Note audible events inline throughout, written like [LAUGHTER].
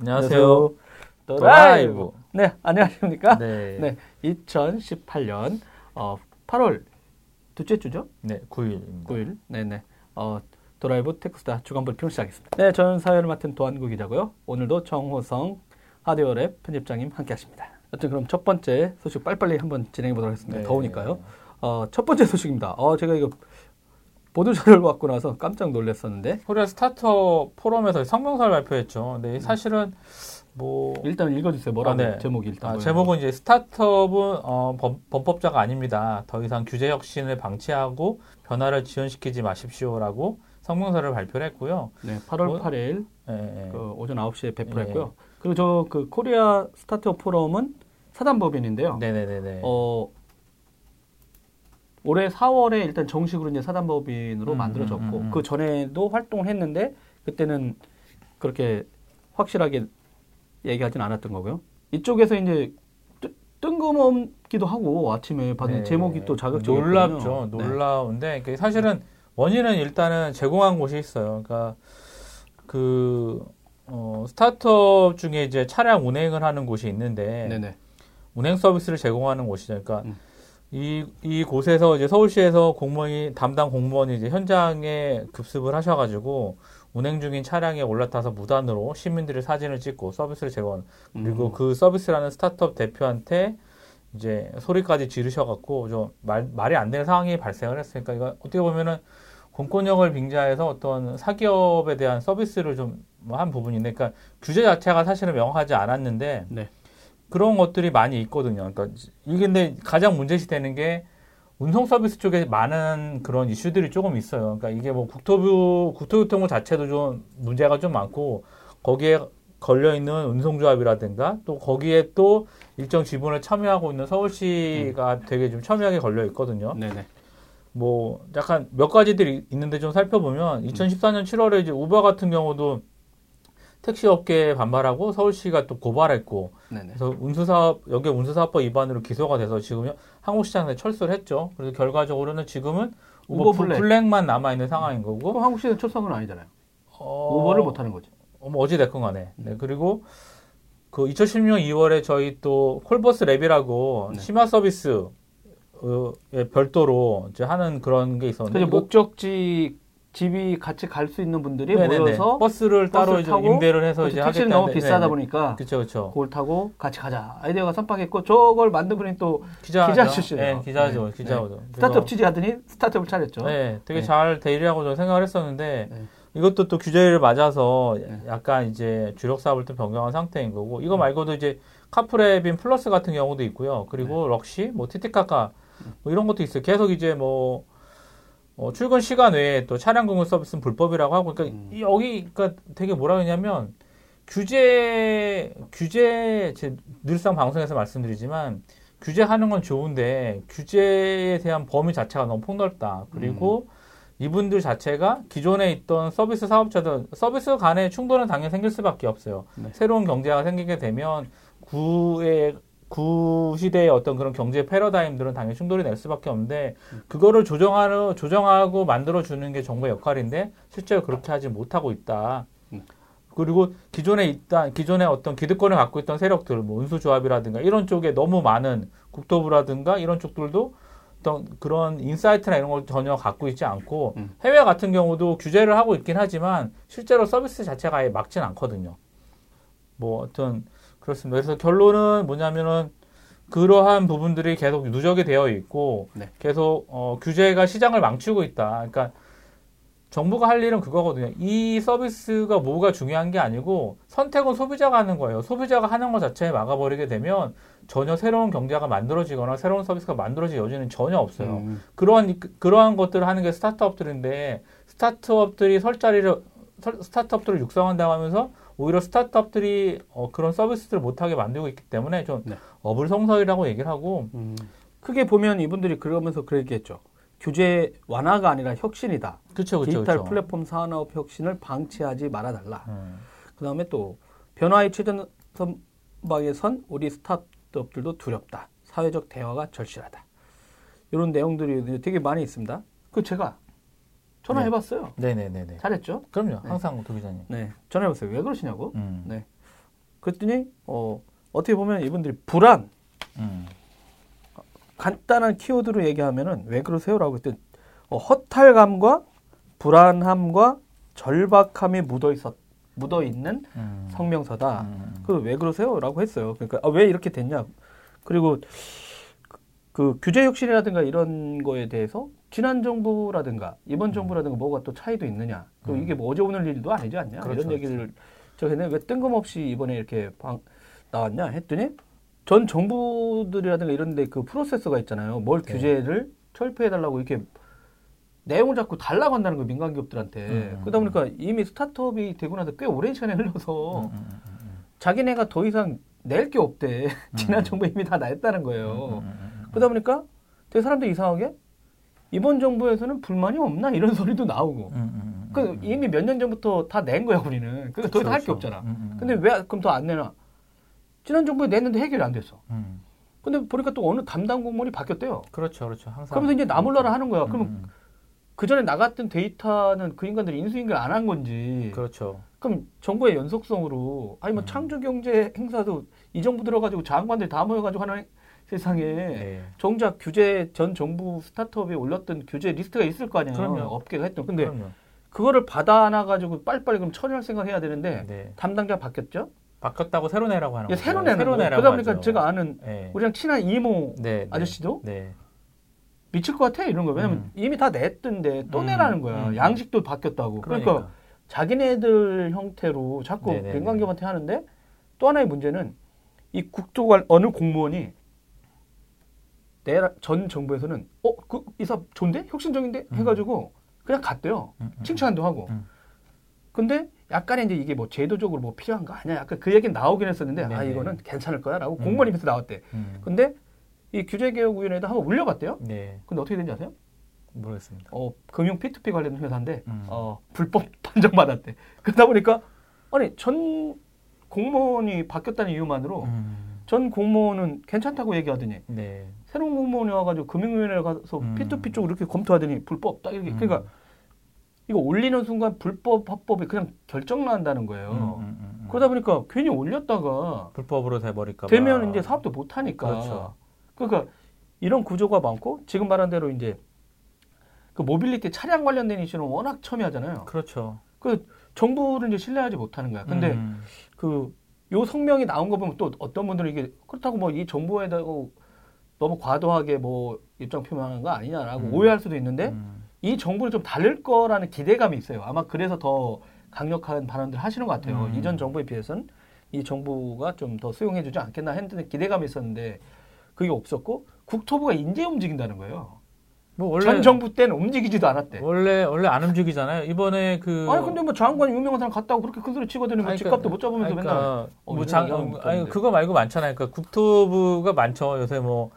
안녕하세요. 드라이브. 네, 안녕하십니까? 네. 네, 2018년 어, 8월 둘째 주죠? 네, 9일입니다. 9일. 네, 네. 어, 드라이브 테크수다 주간 불평 시작하겠습니다. 네, 저는 사회를 맡은 도안구 기자고요. 오늘도 정호성 하디오랩 편집장님 함께하십니다. 여튼 그럼 첫 번째 소식 빨리빨리 한번 진행해 보도록 하겠습니다. 네. 더우니까요. 어, 첫 번째 소식입니다. 어, 제가 이거 보도자료를 받고 나서 깜짝 놀랐었는데 코리아 스타트업 포럼에서 성명서를 발표했죠. 근데 사실은 뭐 일단 읽어주세요. 뭐라고 아, 네. 제목이 일단 아? 제목은 이제 스타트업은 어, 범, 범법자가 아닙니다. 더 이상 규제 혁신을 방치하고 변화를 지연시키지 마십시오라고 성명서를 발표를 했고요. 네, 8월 뭐- 8일 예, 예. 그 오전 9시에 배포했고요. 예. 그리고 저 그 코리아 스타트업 포럼은 사단법인인데요. 네네네네. 어, 올해 4월에 일단 정식으로 이제 사단법인으로 음, 만들어졌고 음, 음, 음. 그 전에도 활동을 했는데 그때는 그렇게 확실하게 얘기하진 않았던 거고요. 이쪽에서 이제 뜨- 뜬금없기도 하고 아침에 받은 네. 제목이 또 자극적이거든요. 놀랍죠. 네. 놀라운데 그 사실은 원인은 일단은 제공한 곳이 있어요. 그러니까 그 어, 스타트업 중에 이제 차량 운행을 하는 곳이 있는데 네네. 운행 서비스를 제공하는 곳이죠. 그러니까 음. 이, 이 곳에서 이제 서울시에서 공무원이, 담당 공무원이 이제 현장에 급습을 하셔가지고 운행 중인 차량에 올라타서 무단으로 시민들의 사진을 찍고 서비스를 제공하는 그리고 음. 그 서비스라는 스타트업 대표한테 이제 소리까지 지르셔갖고 좀 말, 말이 안 되는 상황이 발생을 했으니까 이거 어떻게 보면은 공권력을 빙자해서 어떤 사기업에 대한 서비스를 좀 한 부분인데, 그러니까 규제 자체가 사실은 명확하지 않았는데 네. 그런 것들이 많이 있거든요. 그러니까 이게 근데 가장 문제시 되는 게 운송 서비스 쪽에 많은 그런 이슈들이 조금 있어요. 그러니까 이게 뭐 국토부 국토교통부 자체도 좀 문제가 좀 많고 거기에 걸려 있는 운송조합이라든가 또 거기에 또 일정 지분을 참여하고 있는 서울시가 되게 좀 첨예하게 걸려 있거든요. 네네. 뭐 약간 몇 가지들이 있는데 좀 살펴보면 2014년 7월에 이제 우버 같은 경우도 택시 업계에 반발하고 서울시가 또 고발했고 네네. 그래서 운수사업 여기 운수사업법 위반으로 기소가 돼서 지금 한국시장에 철수를 했죠. 그래서 결과적으로는 지금은 우버, 우버 블랙. 블랙. 만 남아 있는 상황인 거고 그럼 한국 시장 철수는 아니잖아요. 어, 우버를 못 하는 거죠. 뭐 어찌 됐건 간에. 네, 그리고 그 2016년 2월에 저희 또 콜버스 랩이라고 네. 심야 서비스 어, 에 별도로 이제 하는 그런 게 있었는데 목적지 집이 같이 갈 수 있는 분들이 네네네. 모여서 버스를 따로 이제 타고 임대를 해서 그래서 이제 택시는 너무 비싸다 네네. 보니까 그렇죠, 그렇죠. 그걸 타고 같이 가자. 아이디어가 신박했고 저걸 만든 분이 또 기자 기자 출신이에요. 네, 기자죠, 네, 기자죠. 스타트업 취재하더니 스타트업을 차렸죠. 네, 되게 네. 잘 대리하고 저는 생각을 했었는데 네. 이것도 또 규제를 맞아서 네. 약간 이제 주력 사업을 또 변경한 상태인 거고 음. 이거 말고도 이제 카프레빈 플러스 같은 경우도 있고요. 그리고 네. 럭시, 뭐 티티카카 뭐 이런 것도 있어요. 계속 이제 뭐 어, 출근 시간 외에 또 차량 공유 서비스는 불법이라고 하고 그러니까 음. 이- 여기 그러니까 되게 뭐라 그러냐면 규제 규제 제 늘상 방송에서 말씀드리지만 규제하는 건 좋은데 규제에 대한 범위 자체가 너무 폭넓다. 그리고 음. 이분들 자체가 기존에 있던 서비스 사업자들 서비스 간의 충돌은 당연히 생길 수밖에 없어요. 네. 새로운 경제가 생기게 되면 구의 구 시대의 어떤 그런 경제 패러다임들은 당연히 충돌이 낼 수밖에 없는데 그거를 조정하는 조정하고 만들어 주는 게 정부의 역할인데 실제로 그렇게 하지 못하고 있다. 음. 그리고 기존에 있다 기존에 어떤 기득권을 갖고 있던 세력들 뭐 운수조합이라든가 이런 쪽에 너무 많은 국토부라든가 이런 쪽들도 어떤 그런 insight나 이런 걸 전혀 갖고 있지 않고 음. 해외 같은 경우도 규제를 하고 있긴 하지만 실제로 서비스 자체가 아예 막진 않거든요. 뭐 어떤 그렇습니다. 그래서 결론은 뭐냐면은 그러한 부분들이 계속 누적이 되어 있고 네. 계속 어, 규제가 시장을 망치고 있다. 그러니까 정부가 할 일은 그거거든요. 이 서비스가 뭐가 중요한 게 아니고 선택은 소비자가 하는 거예요. 소비자가 하는 것 자체에 막아버리게 되면 전혀 새로운 경제가 만들어지거나 새로운 서비스가 만들어질 여지는 전혀 없어요. 음. 그러한 그러한 것들을 하는 게 스타트업들인데 스타트업들이 설 자리를 설- 스타트업들을 육성한다고 하면서 오히려 스타트업들이 어, 그런 서비스들을 못하게 만들고 있기 때문에 좀 네. 어불성설이라고 얘기를 하고 음. 크게 보면 이분들이 그러면서 그랬겠죠. 규제 완화가 아니라 혁신이다. 그렇죠 그렇죠 디지털 플랫폼 산업 혁신을 방치하지 말아달라. 음. 그 다음에 또 변화의 최전 선박에 선 우리 스타트업들도 두렵다. 사회적 대화가 절실하다. 이런 내용들이 되게 많이 있습니다. 그 제가 전화해봤어요. 네네네네. 잘했죠? 그럼요. 네. 항상 도 기자님. 네, 전화해봤어요. 왜 그러시냐고? 음. 네. 그랬더니 어, 어떻게 보면 이분들이 불안 음. 간단한 키워드로 얘기하면은 왜 그러세요라고 했더니 어, 허탈감과 불안함과 절박함이 묻어 있었 묻어 있는 음. 성명서다. 음. 그왜 그러세요?라고 했어요. 그러니까 아, 왜 이렇게 됐냐? 그리고 그, 그 규제 혁신이라든가 이런 거에 대해서 지난 정부라든가 이번 정부라든가 뭐가 또 차이도 있느냐? 그 음. 이게 뭐 어제 오늘 일도 아니지 않냐? 그렇죠, 이런 얘기를 저 했는데 왜 뜬금없이 이번에 이렇게 방, 나왔냐 했더니 전 정부들이라든가 이런데 그 프로세서가 있잖아요. 뭘 네. 규제를 철폐해달라고 이렇게 내용을 자꾸 달라고 한다는 거 민간 기업들한테 음. 그러다 보니까 이미 스타트업이 되고 나서 꽤 오랜 시간이 흘러서 음, 음, 음, 자기네가 더 이상 낼 게 없대. [LAUGHS] 지난 음. 정부 이미 다 냈다는 음, 거예요. 그러다 보니까 되게 사람들이 이상하게 이번 정부에서는 불만이 없나 이런 [LAUGHS] 소리도 나오고. 음, 음, 음, 그 음. 이미 몇 년 전부터 다 낸 거야 우리는. 그러니까 더 이상 할게 그렇죠. 없잖아. 음. 근데 왜 그럼 더 안 내나? 지난 정부에 냈는데 해결이 안 됐어. 음. 근데 보니까 또 어느 담당 공무원이 바뀌었대요. 그렇죠, 그렇죠. 항상. 그러면서 이제 나몰라라 하는 거야. 음, 그러면 음, 그 전에 나갔던 데이터는 그 인간들이 인수인계를 안 한 건지. 그렇죠. 그럼 정부의 연속성으로 아니 뭐 음. 창조 경제 행사도 이 정부 들어가지고 장관들이 다 모여가지고 하는 세상에 네. 정작 규제 전 정부 스타트업에 올렸던 규제 리스트가 있을 거 아니에요. 그럼요. 업계가 했던. 근데 그럼요. 그거를 받아놔 가지고 빨리빨리 그럼 처리할 생각 해야 되는데 네. 담당자 바뀌었죠. 바뀌었다고 새로 내라고 하는 이게 거죠. 새로 내는 새로. 내라고 그러다 보니까 하죠. 제가 아는 네. 우리랑 친한 이모 네, 네. 아저씨도 네. 미칠 것 같아 이런 거. 왜냐면 음. 이미 다 냈던데 또 음, 내라는 거야. 음. 양식도 바뀌었다고. 그러니까, 그러니까. 자기네들 형태로 자꾸. 민간기업한테 하는데 또 하나의 문제는 이 국토관 어느 공무원이 내 전 정부에서는 어 그 이사 좋은데 혁신적인데 음. 해가지고 그냥 갔대요. 음, 음. 칭찬도 하고. 음. 근데 약간의 이제 이게 뭐 제도적으로 뭐 필요한 거 아니야? 약간 그 얘기는 나오긴 했었는데 아 네네. 이거는 괜찮을 거야라고 음. 공무원 입에서 나왔대. 음. 근데 이 규제개혁위원회에도 한번 올려봤대요. 네. 근데 어떻게 된지 아세요? 모르겠습니다. 어, 금융 P2P 관련 회사인데 음. 어, 불법 [LAUGHS] 판정받았대. 그러다 보니까 아니 전 공무원이 바뀌었다는 이유만으로 음. 전 공무원은 괜찮다고 얘기하더니 네. 새로운 공무원이 와가지고 금융위원회에 가서 음. P2P 쪽으로 이렇게 검토하더니 불법 딱 이렇게 음. 그러니까 이거 올리는 순간 불법 합법이 그냥 결정 난다는 거예요. 음, 음, 음, 음. 그러다 보니까 괜히 올렸다가 불법으로 돼버릴까 봐. 되면 이제 사업도 못 하니까. 그렇죠. 그러니까 이런 구조가 많고 지금 말한 대로 이제 그 모빌리티 차량 관련된 이슈는 워낙 첨예하잖아요. 그렇죠. 그 정부를 이제 신뢰하지 못하는 거야. 근데 음. 그요 성명이 나온 거 보면 또 어떤 분들은 이게 그렇다고 뭐 이 정부에다가 너무 과도하게 뭐 입장 표명하는 거 아니냐라고 음. 오해할 수도 있는데 음. 이 정부를 좀 다를 거라는 기대감이 있어요. 아마 그래서 더 강력한 발언들 하시는 것 같아요. 음. 이전 정부에 비해서는 이 정부가 좀 더 수용해주지 않겠나 했는데 기대감이 있었는데 그게 없었고 국토부가 인제 움직인다는 거예요. 뭐 원래 전 정부 때는 움직이지도 않았대. 원래 원래 안 움직이잖아요. 이번에 그 아니 근데 뭐 장관이 유명한 사람 갔다고 그렇게 큰 소리 치거든요. 집값도 그러니까- 못 잡으면서 아니, 맨날. 그러니까 어, 뭐 장, 이런 어, 거 아니. 그거 말고 많잖아요. 그러니까 국토부가 많죠. 요새 뭐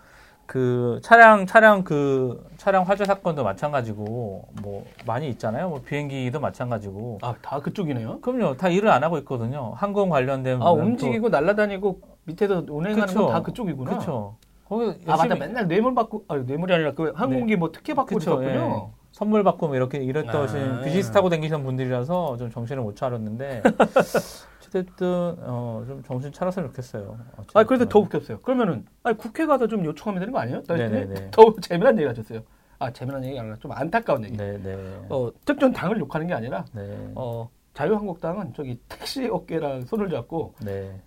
그 차량 차량 그 차량 화재 사건도 마찬가지고 뭐 많이 있잖아요. 뭐 비행기도 마찬가지고. 아, 다 그쪽이네요. 그럼요. 다 일을 안 하고 있거든요. 항공 관련된 아, 움직이고 날아다니고 밑에서 운행하는 건 다 그쪽이구나. 그렇죠. 거기 아, 맞다. 맨날 뇌물 받고, 아, 뇌물이 아니라 그 항공기 뭐 특혜 받고 그쵸, 있었군요. 예. 선물 받고 뭐 이렇게 이랬더신 아. 비즈니스 타고 다니시는 분들이라서 좀 정신을 못 차렸는데 [LAUGHS] 어쨌든 어, 좀 정신 차렸으면 좋겠어요. 아, 그래서 더 웃겼어요. 그러면은, 아니, 국회 가서 좀 요청하면 되는 거 아니에요? 나 네네네. [LAUGHS] 더 재미난 얘기 하셨어요. 아, 재미난 얘기 아니라 좀 안타까운 얘기. 네, 네. 어, 특정 당을 욕하는 게 아니라, 네. 어, 자유한국당은 저기 택시 업계랑 손을 잡고, 네.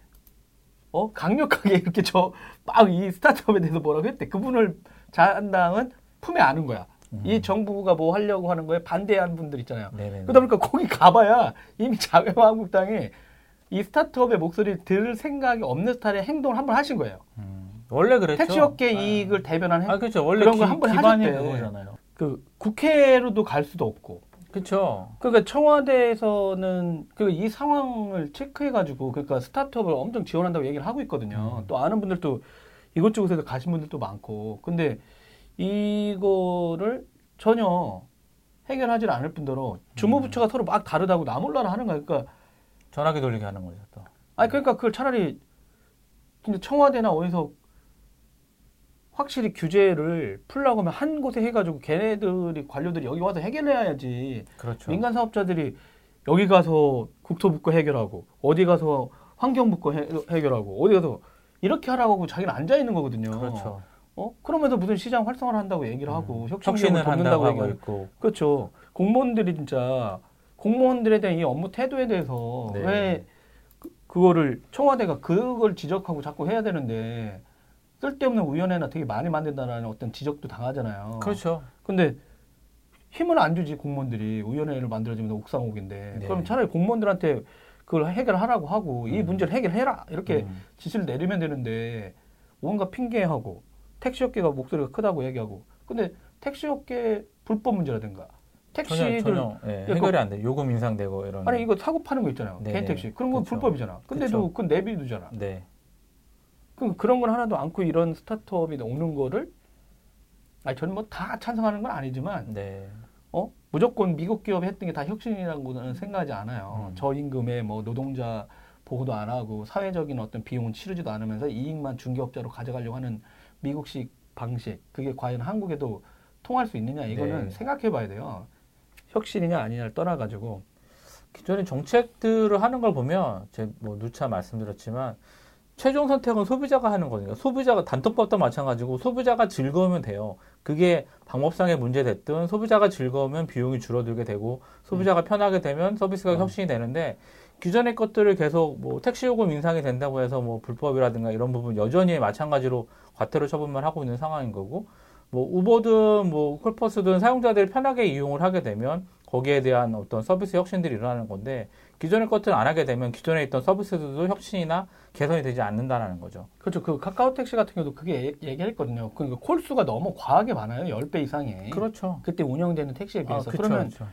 어, 강력하게 이렇게 저, 막 이 스타트업에 대해서 뭐라고 했대. 그분을 자한당은 품에 안은 거야. 음. 이 정부가 뭐 하려고 하는 거에 반대하는 분들 있잖아요. 네, 네. 그러다 보니까 거기 가봐야 이미 자유한국당이 이 스타트업의 목소리를 들을 생각이 없는 스타일의 행동을 한번 하신 거예요. 음. 원래 그랬죠. 택시업계 아. 이익을 대변한 행, 아, 그렇죠. 원래 그런 기, 걸한번 기반이 하셨대. 그거잖아요. 그 국회로도 갈 수도 없고. 그렇죠. 그러니까 청와대에서는 그 이 상황을 체크해가지고 그러니까 스타트업을 엄청 지원한다고 얘기를 하고 있거든요. 음. 또 아는 분들도 이것저것에서 가신 분들도 많고. 근데 이거를 전혀 해결하지 않을 뿐더러 주무부처가 서로 막 다르다고 나몰라라 하는 거야. 그러니까 전화기 돌리게 하는 거죠, 또. 아니 그러니까 그걸 차라리 진짜 청와대나 어디서 확실히 규제를 풀라고 하면 한 곳에 해가지고 걔네들이 관료들이 여기 와서 해결해야지 그렇죠. 민간 사업자들이 여기 가서 국토부 거 해결하고 어디 가서 환경부과 해, 해결하고 어디 가서 이렇게 하라고 하고 자기는 앉아 있는 거거든요. 그렇죠. 어? 그러면서 무슨 시장 활성화를 한다고 얘기를 하고 음. 혁신을 돕는다고 하고 얘기를 있고. 그렇죠. 공무원들이 진짜 공무원들에 대한 이 업무 태도에 대해서 네. 왜 그, 그거를 청와대가 그걸 지적하고 자꾸 해야 되는데 쓸데없는 위원회나 되게 많이 만든다라는 어떤 지적도 당하잖아요. 그렇죠. 근데 힘을 안 주지 공무원들이 위원회를 만들어주면 옥상옥인데 네. 그럼 차라리 공무원들한테 그걸 해결하라고 하고 이 음. 문제를 해결해라 이렇게 음. 지시를 내리면 되는데 뭔가 핑계하고 택시업계가 목소리가 크다고 얘기하고 근데 택시업계 불법 문제라든가 택시들 전혀 예, 그- 해결이 안 돼. 요금 인상되고 이런. 아니 이거 사고 파는 거 있잖아요 네, 개인 택시 그런 건 그쵸. 불법이잖아 근데도 그건 내비두잖아 네. 그 그런 건 하나도 않고 이런 스타트업이 오는 거를 아니 저는 뭐 다 찬성하는 건 아니지만 네. 어 무조건 미국 기업이 했던 게 다 혁신이라고는 생각하지 않아요. 음. 저임금에 뭐 노동자 보호도 안 하고 사회적인 어떤 비용은 치르지도 않으면서 이익만 중개업자로 가져가려고 하는 미국식 방식 그게 과연 한국에도 통할 수 있느냐 이거는 네. 생각해봐야 돼요. 혁신이냐 아니냐를 떠나가지고 기존의 정책들을 하는 걸 보면 제가 뭐 누차 말씀드렸지만 최종 선택은 소비자가 하는 거니까 소비자가 단톡법도 마찬가지고 소비자가 즐거우면 돼요. 그게 방법상의 문제 됐든 소비자가 즐거우면 비용이 줄어들게 되고 소비자가 편하게 되면 서비스가 어. 혁신이 되는데 기존의 것들을 계속 뭐 택시 요금 인상이 된다고 해서 뭐 불법이라든가 이런 부분 여전히 마찬가지로 과태료 처분만 하고 있는 상황인 거고 뭐 우버든 뭐 콜퍼스든 사용자들이 편하게 이용을 하게 되면 거기에 대한 어떤 서비스 혁신들이 일어나는 건데 기존의 것들을 안 하게 되면 기존에 있던 서비스들도 혁신이나 개선이 되지 않는다라는 거죠. 그렇죠. 그 카카오 택시 같은 경우도 그게 얘- 얘기했거든요. 그러니까 콜 수가 너무 과하게 많아요. 10배 이상이. 그렇죠. 그때 운영되는 택시에 아, 비해서. 그쵸, 그러면 그쵸.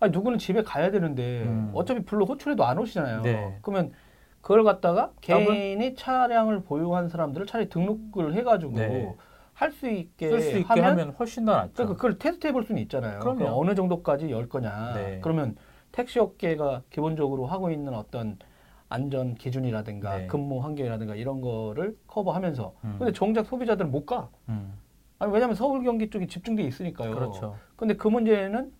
아니 누구는 집에 가야 되는데 음. 어차피 별로 호출해도 안 오시잖아요. 네. 그러면 그걸 갖다가? 개인이 차량을 보유한 사람들을 차라리 등록을 해가지고 네. 할 수 있게, 쓸수 있게 하면, 하면, 훨씬 더 낫죠. 그러니까 그걸 테스트 해볼 수는 있잖아요. 그럼요. 그럼 어느 정도까지 열 거냐. 네. 그러면 택시 업계가 기본적으로 하고 있는 어떤 안전 기준이라든가 네. 근무 환경이라든가 이런 거를 커버하면서 음. 근데 정작 소비자들은 못 가. 음, 아니 왜냐하면 서울 경기 쪽이 집중돼 있으니까요. 그렇죠. 근데 그 문제는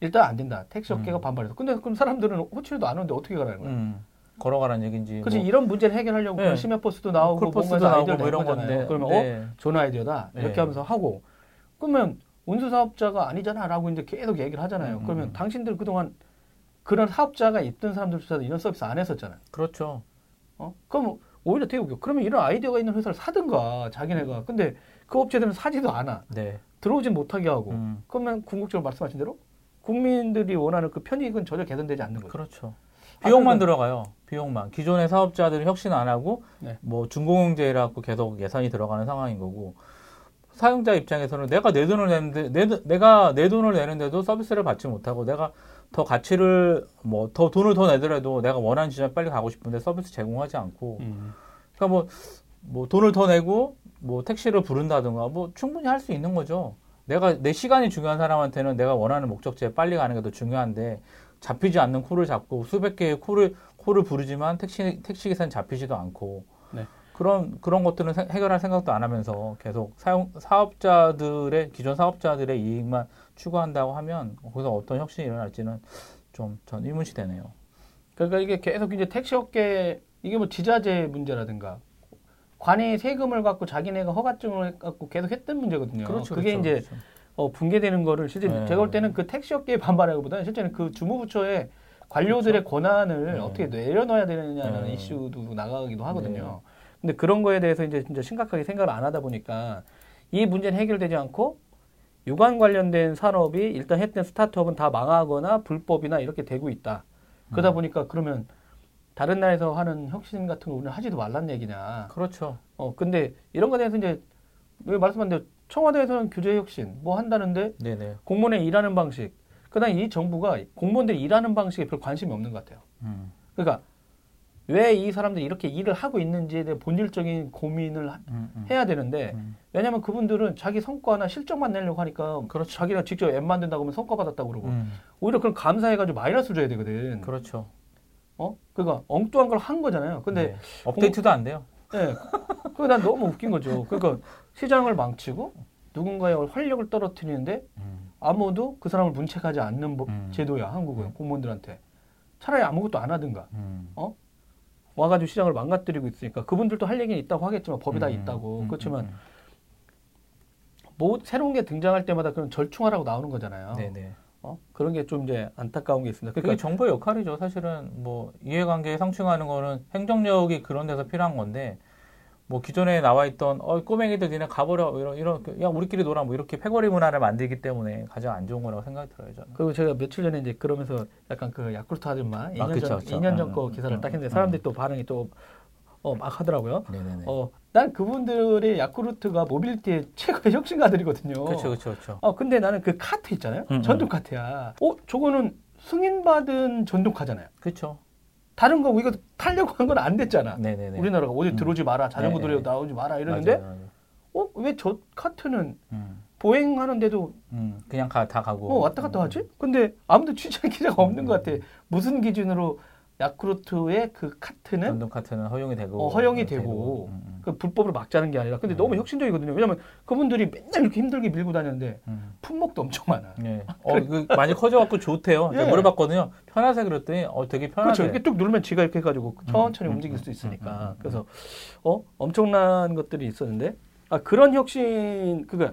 일단 안 된다. 택시 업계가 음. 반발해서. 근데 그럼 사람들은 호출도 안 오는데 어떻게 가라는 거야? 음, 걸어가라는 얘기인지. 그렇지 뭐 이런 문제를 해결하려고 네. 심야버스도 나오고 콜버스도 나오고 뭐 이런 거잖아요. 건데. 그러면 어 네. 좋은 아이디어다 이렇게 네. 하면서 하고 그러면 운수 사업자가 아니잖아라고 이제 계속 얘기를 하잖아요. 음, 그러면 음. 당신들 그동안 그런 사업자가 있던 사람들조차도 이런 서비스 안 했었잖아요. 그렇죠. 어? 그럼 오히려 되게 웃겨. 그러면 이런 아이디어가 있는 회사를 사든가 자기네가. 근데 그 업체들은 사지도 않아. 네. 들어오진 못하게 하고. 음, 그러면 궁극적으로 말씀하신 대로 국민들이 원하는 그 편익은 전혀 개선되지 않는 거죠. 그렇죠. 아, 비용만 그러니까- 들어가요. 비용만. 기존의 사업자들은 혁신 안 하고 네. 뭐 준공영제라고 계속 예산이 들어가는 상황인 거고 사용자 입장에서는 내가 내 돈을 내는데 내, 돈- 내가 내 돈을 내는데도 서비스를 받지 못하고 내가 더 가치를 뭐 더 돈을 더 내더라도 내가 원하는 지점에 빨리 가고 싶은데 서비스 제공하지 않고 음. 그러니까 뭐, 뭐 돈을 더 내고 뭐 택시를 부른다든가 뭐 충분히 할 수 있는 거죠. 내가 내 시간이 중요한 사람한테는 내가 원하는 목적지에 빨리 가는 게 더 중요한데 잡히지 않는 코를 잡고 수백 개의 코를 코를 부르지만 택시 택시 기사는 잡히지도 않고 네. 그런 그런 것들은 세- 해결할 생각도 안 하면서 계속 사용 사업자들의 기존 사업자들의 이익만 추구한다고 하면 거기서 어떤 혁신이 일어날지는 좀 전 의문시 되네요. 그러니까 이게 계속 이제 택시 업계 이게 뭐 지자재 문제라든가 관이 세금을 갖고 자기네가 허가증을 갖고 계속 했던 문제거든요. 그렇죠. 그게 그렇죠, 이제 그렇죠. 어, 붕괴되는 거를 실제 네. 제가 볼 때는 그 택시 업계에 반발하기보다는 실제는 그 주무부처의 관료들의 권한을 네. 어떻게 내려놔야 되느냐는 네. 이슈도 나가기도 하거든요. 근데 그런 거에 대해서 이제 진짜 심각하게 생각을 안 하다 보니까 이 문제는 해결되지 않고 유관 관련된 산업이 일단 했던 스타트업은 다 망하거나 불법이나 이렇게 되고 있다. 그러다 음. 보니까 그러면 다른 나라에서 하는 혁신 같은 거 우리는 하지도 말란 얘기냐. 그렇죠. 어, 근데 이런 거에 대해서 이제 왜 말씀한 대로 청와대에서는 규제 혁신 뭐 한다는데 네네. 공무원의 일하는 방식, 그다음 이 정부가 공무원들이 일하는 방식에 별 관심이 없는 것 같아요. 음, 그러니까 왜 이 사람들이 이렇게 일을 하고 있는지에 대해 본질적인 고민을 하- 음, 음. 해야 되는데 음. 왜냐하면 그분들은 자기 성과나 실적만 내려고 하니까 그렇죠. 자기가 직접 앱 만든다고 하면 성과 받았다고 그러고 음, 오히려 그럼 감사해가지고 마이너스 줘야 되거든. 그렇죠. 어? 그러니까 엉뚱한 걸 한 거잖아요. 근데 네. 업데이트도 안 돼요. 예. 그게 난 너무 웃긴 거죠. 그러니까 시장을 망치고 누군가의 활력을 떨어뜨리는데 음, 아무도 그 사람을 문책하지 않는 뭐- 음. 제도야 한국은 공무원들한테 차라리 아무것도 안 하든가 음. 와가지고 시장을 망가뜨리고 있으니까 그분들도 할 얘기는 있다고 하겠지만 법이 다 음, 있다고 음, 그렇지만 음, 뭐 새로운 게 등장할 때마다 그런 절충하라고 나오는 거잖아요. 음. 네네. 어? 그런 게 좀 이제 안타까운 게 있습니다. 그러니까 정부의 역할이죠. 사실은 뭐 이해관계 상충하는 거는 행정력이 그런 데서 필요한 건데 뭐 기존에 나와 있던 어 꼬맹이들 니네 가버려 이런 이런 그, 야 우리끼리 놀아 뭐 이렇게 패거리 문화를 만들기 때문에 가장 안 좋은 거라고 생각이 들어요 저는. 그리고 제가 며칠 전에 이제 그러면서 약간 그 야쿠르트 아줌마 2년 그쵸, 전 그쵸. 2년 음, 전거 음, 기사를 음, 딱 했는데 음. 사람들이 또 반응이 또 어, 막 하더라고요. 네네네. 어, 난 그분들의 야쿠르트가 모빌리티의 최고의 [LAUGHS] 혁신가들이거든요. 그렇죠 그렇죠 그렇죠. 어, 근데 나는 그 카트 있잖아요. 음, 전동 카트야. 어, 저거는 승인받은 전동 카잖아요. 그렇죠. 다른 거 이거 타려고 한 건 안 됐잖아. 네네네. 우리나라가 어디 음. 들어오지 마라, 자전거 네, 들여 네. 나오지 마라 이러는데. 어, 왜 저 카트는 음, 보행하는데도 음, 그냥 가, 다 가고. 어, 왔다 갔다 하지? 근데 아무도 [LAUGHS] 취재할 기자가 없는 음. 것 같아. 무슨 기준으로 야쿠르트의 그 카트는 전동 카트는 허용이 되고. 어, 허용이 어, 되고. 음, 음, 그 불법으로 막자는 게 아니라 근데 음. 너무 혁신적이거든요. 왜냐면 그분들이 맨날 이렇게 힘들게 밀고 다녔는데 음. 품목도 엄청 많아. 예. [LAUGHS] 어, 그 많이 커져갖고 좋대요. 예. 물어봤거든요. 편하세 그랬더니, 어, 되게 편하대. 그렇죠. 이렇게 뚝 누르면 지가 이렇게 해가지고 천천히 음, 움직일 음, 수 있으니까. 그래서 어 엄청난 것들이 있었는데 아 그런 혁신 그니까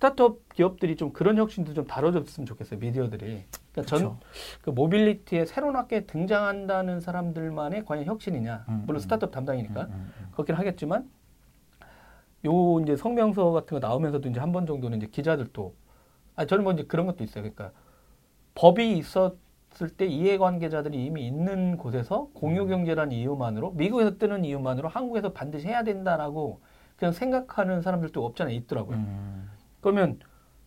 스타트업 기업들이 좀 그런 혁신도 좀 다뤄줬으면 좋겠어요 미디어들이. 그러니까 전. 그 mobility에 새로나게 등장한다는 사람들만의 과연 혁신이냐. 음, 물론 음. 스타트업 담당이니까 음, 음, 음. 그렇긴 하겠지만 요 이제 성명서 같은 거 나오면서도 이제 한 번 정도는 이제 기자들도 아 저는 뭐 이제 그런 것도 있어요. 그러니까 법이 있었을 때 이해관계자들이 이미 있는 곳에서 공유경제라는 이유만으로 미국에서 뜨는 이유만으로 한국에서 반드시 해야 된다라고 그냥 생각하는 사람들도 없잖아요. 있더라고요. 음. 그러면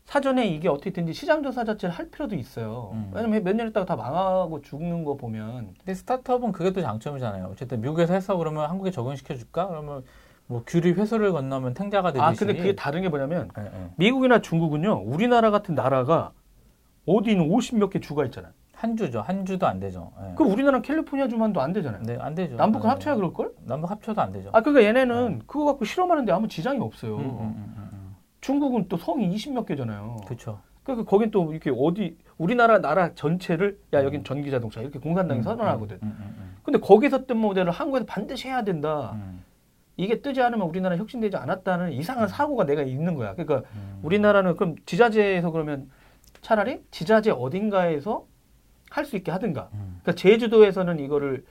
사전에 이게 어떻게 된지 시장조사 자체를 할 필요도 있어요. 음. 왜냐면 몇 년 있다가 다 망하고 죽는 거 보면 근데 스타트업은 그게 또 장점이잖아요. 어쨌든 미국에서 해서 그러면 한국에 적용시켜 줄까? 그러면 뭐 규리 회수를 건너면 탱자가 되듯이. 아 근데 그게 다른 게 뭐냐면 예, 예. 미국이나 중국은요, 우리나라 같은 나라가 어디는 50몇 개 주가 있잖아요. 한 주죠. 한 주도 안 되죠. 예. 그럼 우리나라 캘리포니아 주만도 안 되잖아요. 네, 안 되죠. 남북을 예, 합쳐야 예. 그럴 걸? 남북 합쳐도 안 되죠. 아, 그러니까 얘네는 그거 갖고 실험하는데 아무 지장이 없어요. 음, 음, 음, 음, 음. 중국은 또 성이 20몇 개잖아요. 그렇죠. 그러니까 거긴 또 이렇게 어디, 우리나라 나라 전체를, 야, 여긴 전기 자동차, 이렇게 공산당이 음, 선언하거든. 음, 음, 음, 근데 거기서 뜬 모델을 한국에서 반드시 해야 된다. 음, 이게 뜨지 않으면 우리나라 혁신되지 않았다는 이상한 사고가 내가 있는 거야. 그러니까 음. 우리나라는 그럼 지자체에서 그러면 차라리 지자체 어딘가에서 할 수 있게 하든가. 음. 그러니까 제주도에서는 이거를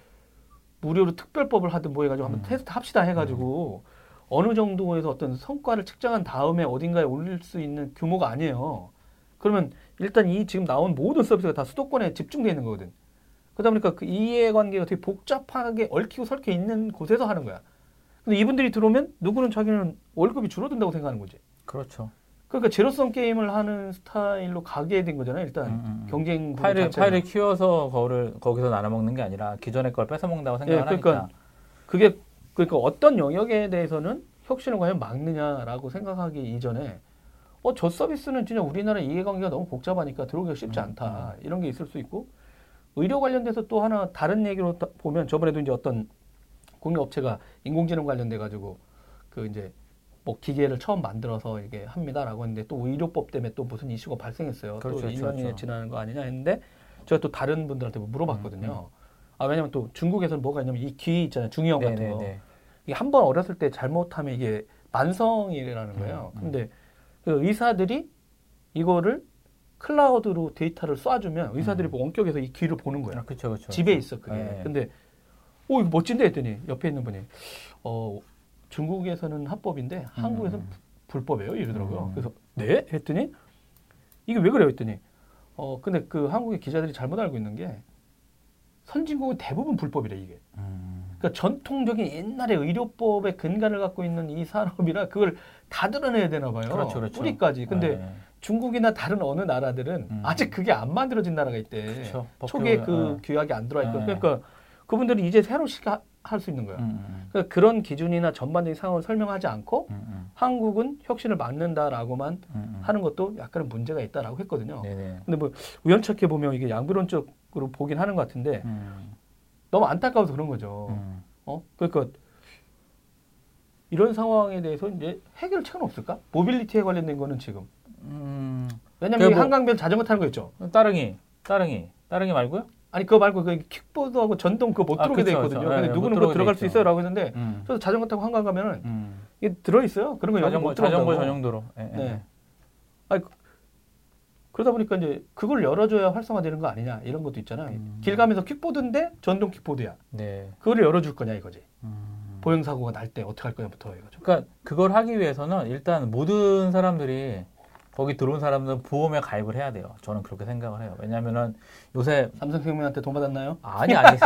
무료로 특별법을 하든 뭐 해가지고 한번 음. 테스트 합시다 해가지고 어느 정도에서 어떤 성과를 측정한 다음에 어딘가에 올릴 수 있는 규모가 아니에요. 그러면 일단 이 지금 나온 모든 서비스가 다 수도권에 집중되어 있는 거거든. 그러다 보니까 그 이해관계가 되게 복잡하게 얽히고 설켜 있는 곳에서 하는 거야. 근데 이분들이 들어오면 누구는 자기는 월급이 줄어든다고 생각하는 거지. 그렇죠. 그러니까 제로섬 게임을 하는 스타일로 가게 된 거잖아요. 일단 음, 음, 음. 경쟁 파일을 자체가. 파일을 키워서 거를 거기서 나눠 먹는 게 아니라 기존의 걸 뺏어 먹는다고 생각을 예, 그러니까 하니까. 그게 그러니까 어떤 영역에 대해서는 혁신을 과연 막느냐라고 생각하기 이전에 어 저 서비스는 진짜 우리나라 이해관계가 너무 복잡하니까 들어오기가 쉽지 음, 않다 이런 게 있을 수 있고 의료 관련돼서 또 하나 다른 얘기로 다- 보면 저번에도 이제 어떤 공유업체가 인공지능 관련돼 가지고 그 이제 뭐 기계를 처음 만들어서 이게 합니다라고 했는데 또 의료법 때문에 또 무슨 이슈가 발생했어요. 그렇죠, 또 2년이 그렇죠. 지나는 거 아니냐 했는데 제가 또 다른 분들한테 물어봤거든요. 음, 아 왜냐면 또 중국에서는 뭐가 있냐면 이 귀 있잖아요 중이염 같은 거 네네네. 이게 한 번 어렸을 때 잘못하면 이게 만성이라는 거예요. 음, 음. 근데 그 의사들이 이거를 클라우드로 데이터를 쏴주면 의사들이 음. 뭐 원격에서 이 귀를 보는 거예요. 아, 그렇죠, 그렇죠. 집에 있어 그게. 네. 근데 오 이거 멋진데 했더니 옆에 있는 분이 어 중국에서는 합법인데 한국에서는 음. 불법이에요 이러더라고요. 음. 그래서 네 했더니 이게 왜 그래요 했더니 어 근데 그 한국의 기자들이 잘못 알고 있는 게 선진국은 대부분 불법이래 이게. 음. 그러니까 전통적인 옛날의 의료법의 근간을 갖고 있는 이 산업이라 그걸 다 드러내야 되나 봐요. 그렇죠, 그렇죠. 뿌리까지. 근데 네. 중국이나 다른 어느 나라들은 음. 아직 그게 안 만들어진 나라가 있대. 그렇죠. 초기에 법규- 그 규약이 안 들어와 있고. 네. 그러니까 그분들이 이제 새로 할수 있는 거야. 음, 음, 그러니까 그런 기준이나 전반적인 상황을 설명하지 않고 음, 음, 한국은 혁신을 막는다라고만 음, 음. 하는 것도 약간은 문제가 있다라고 했거든요. 네네. 근데 뭐 우연찮게 보면 이게 양비론적으로 보긴 하는 것 같은데 음, 너무 안타까워서 그런 거죠. 음. 어? 그러니까 이런 상황에 대해서 이제 해결책은 없을까? mobility에 관련된 거는 지금. 음, 왜냐면 뭐- 한강변 자전거 타는 거 있죠. 따릉이, 따릉이, 따릉이 말고요? 아니 그거 말고 그 킥보드하고 전동 그거 못 아, 들어오게 돼 있거든요. 그쵸. 근데 네, 누구는 못 그거 들어오게 들어갈 돼 수. 있어요라고 했는데 음. 저도 자전거 타고 한강 가면은 음. 이게 들어 있어요. 그런 거 자전거. 자전거 전용도로. 예, 예. 네. 아니, 그- 그러다 보니까 이제 그걸 열어줘야 활성화되는 거 아니냐 이런 것도 있잖아요. 음. 길 가면서 킥보드인데 전동 킥보드야. 네. 그걸 열어줄 거냐 이거지. 음. 보행 사고가 날 때 어떻게 할 거냐부터 해가지고. 그러니까 그걸 하기 위해서는 일단 모든 사람들이 거기 들어온 사람들은 보험에 가입을 해야 돼요. 저는 그렇게 생각을 해요. 왜냐면은 요새 삼성생명한테 돈 받았나요? 아니 아니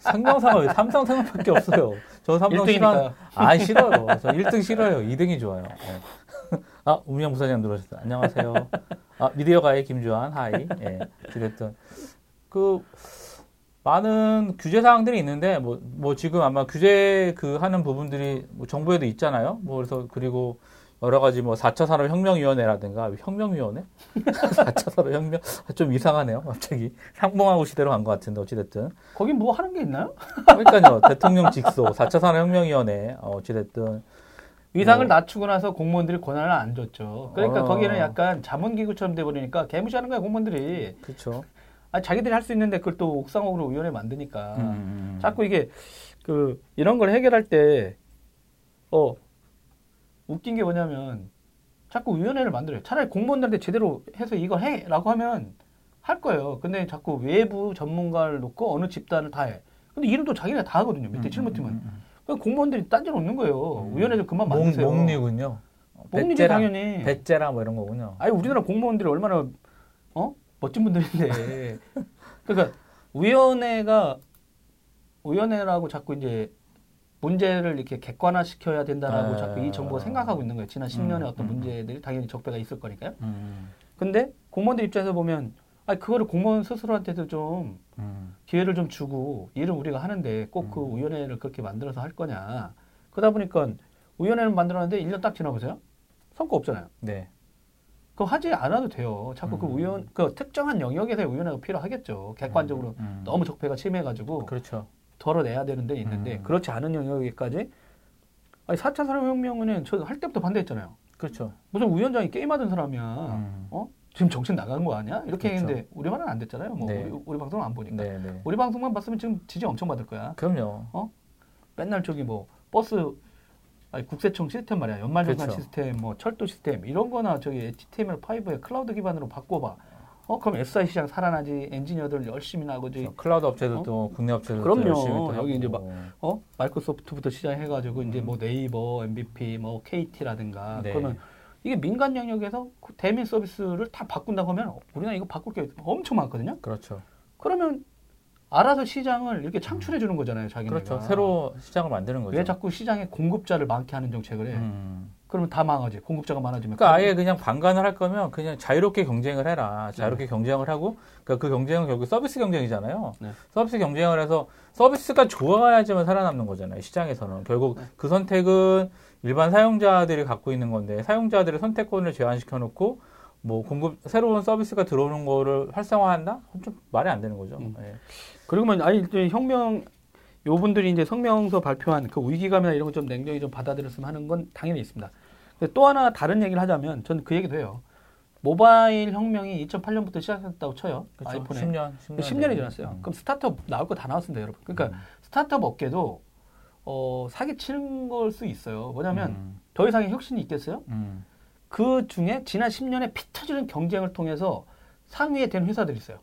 생명사가 왜 삼성생명밖에 없어요. 저 삼성 싫어. 1등이니까. 아 싫어요. 저 1등 싫어요. 2등이 좋아요. 네. 아 우미영 부사장 들어오셨어요. 안녕하세요. 아 미디어가의 김주환 하이. 예. 어쨌든 그 많은 규제 사항들이 있는데 뭐 뭐 지금 아마 규제 그 하는 부분들이 뭐 정부에도 있잖아요. 뭐 그래서 그리고 여러 가지 뭐 4차 산업 혁명위원회라든가 혁명위원회? [LAUGHS] 4차 산업 혁명 좀 이상하네요. 갑자기 상봉하고 시대로 간 것 같은데 어찌됐든 거긴 뭐 하는 게 있나요? 그러니까요. 대통령 직속 4차 산업혁명위원회 어, 어찌됐든 위상을 뭐. 낮추고 나서 공무원들이 권한을 안 줬죠. 그러니까 어. 거기는 약간 자문기구처럼 돼버리니까 개무시하는 거야 공무원들이. 그렇죠. 아 자기들이 할 수 있는데 그걸 또 옥상으로 위원회 만드니까. 음, 자꾸 이게 그 이런 걸 해결할 때 어 웃긴 게 뭐냐면 자꾸 위원회를 만들어요. 차라리 공무원들한테 제대로 해서 이거 해라고 하면 할 거예요. 근데 자꾸 외부 전문가를 놓고 어느 집단을 다 해. 근데 이름도 자기가 다 하거든요. 밑에 실무팀은. 그러니까 공무원들이 딴지 놓는 거예요. 위원회 좀 그만 목, 만드세요. 목리군요. 목리지 배째라, 당연히. 배째라 뭐 이런 거군요. 아니 우리나라 공무원들이 얼마나 어 멋진 분들인데 [LAUGHS] 그러니까 위원회가 위원회라고 자꾸 이제 문제를 이렇게 객관화 시켜야 된다라고 아. 자꾸 이 정부가 생각하고 있는 거예요. 지난 10년의 음, 어떤 음. 문제들이 당연히 적배가 있을 거니까요. 음, 근데 공무원들 입장에서 보면 아니 그거를 공무원 스스로한테도 좀 음, 기회를 좀 주고 일은 우리가 하는데 꼭그 음. 위원회를 그렇게 만들어서 할 거냐. 그러다 보니까 위원회를 만들었는데 1년 딱 지나보세요. 성과 없잖아요. 네. 그거 하지 않아도 돼요. 자꾸 그 음. 위원, 그 특정한 영역에서의 위원회가 필요하겠죠. 객관적으로 음, 음. 너무 적폐가 심해가지고 그렇죠. 덜어내야 되는 데 있는데 음. 그렇지 않은 영역에까지 아니 4차 산업혁명은 저 할 때부터 반대했잖아요. 그렇죠. 무슨 위원장이 게임하던 사람이야. 음. 어? 지금 정신 나간 거 아니야? 이렇게 그렇죠. 했는데 우리 말은 안 됐잖아요. 뭐 네. 우리, 우리 방송은 안 보니까. 네, 네. 우리 방송만 봤으면 지금 지지 엄청 받을 거야. 그럼요. 맨날 저기 뭐 버스 아니 국세청 시스템 말이야 연말정산 그렇죠. 시스템 뭐 철도 시스템 이런 거나 저기 HTML5에 클라우드 기반으로 바꿔봐 어 그럼 SI 시장 살아나지 엔지니어들 열심히 나고지 그렇죠. 클라우드 업체들도 국내 업체들도 그럼요. 열심히 또 여기. 이제 막- 어 마이크로소프트부터 시작해가지고 이제 뭐 네이버 NBP 뭐 KT라든가 네. 그러면 이게 민간 영역에서 그 대민 서비스를 다 바꾼다고 하면 우리나라 이거 바꿀 게 엄청 많거든요 그렇죠. 그러면 알아서 시장을 이렇게 창출해 주는 거잖아요 자기네가 그렇죠. 새로 시장을 만드는 거죠. 왜 자꾸 시장에 공급자를 많게 하는 정책을 해 음. 그러면 다 망하지. 공급자가 많아지면. 그러니까 아예 그냥 방관을 할 거면 그냥 자유롭게 경쟁을 해라. 자유롭게 경쟁을 하고 그러니까 그 경쟁은 결국 서비스 경쟁이잖아요. 네. 서비스 경쟁을 해서 서비스가 좋아야지만 살아남는 거잖아요. 시장에서는 결국 네. 그 선택은 일반 사용자들이 갖고 있는 건데 사용자들의 선택권을 제한시켜 놓고 뭐 공급 새로운 서비스가 들어오는 거를 활성화한다? 좀 말이 안 되는 거죠. 음. 예. 그리고만 아니 이제 혁명 요분들이 이제 성명서 발표한 그 위기감이나 이런 거 좀 냉정히 좀 받아들였으면 하는 건 당연히 있습니다. 근데 또 하나 다른 얘기를 하자면 저는 그 얘기도 해요. 모바일 혁명이 2008년부터 시작했다고 쳐요. 그렇죠. 아이폰에. 10년, 10년, 10년이 지났어요. 음. 그럼 스타트업 나올 거 다 나왔습니다, 여러분. 그러니까 음. 스타트업 업계도 어, 사기 치는 걸 수 있어요. 뭐냐면 음. 더 이상의 혁신이 있겠어요? 음. 그 중에 지난 10년에 피 터지는 경쟁을 통해서 상위에 된 회사들이 있어요.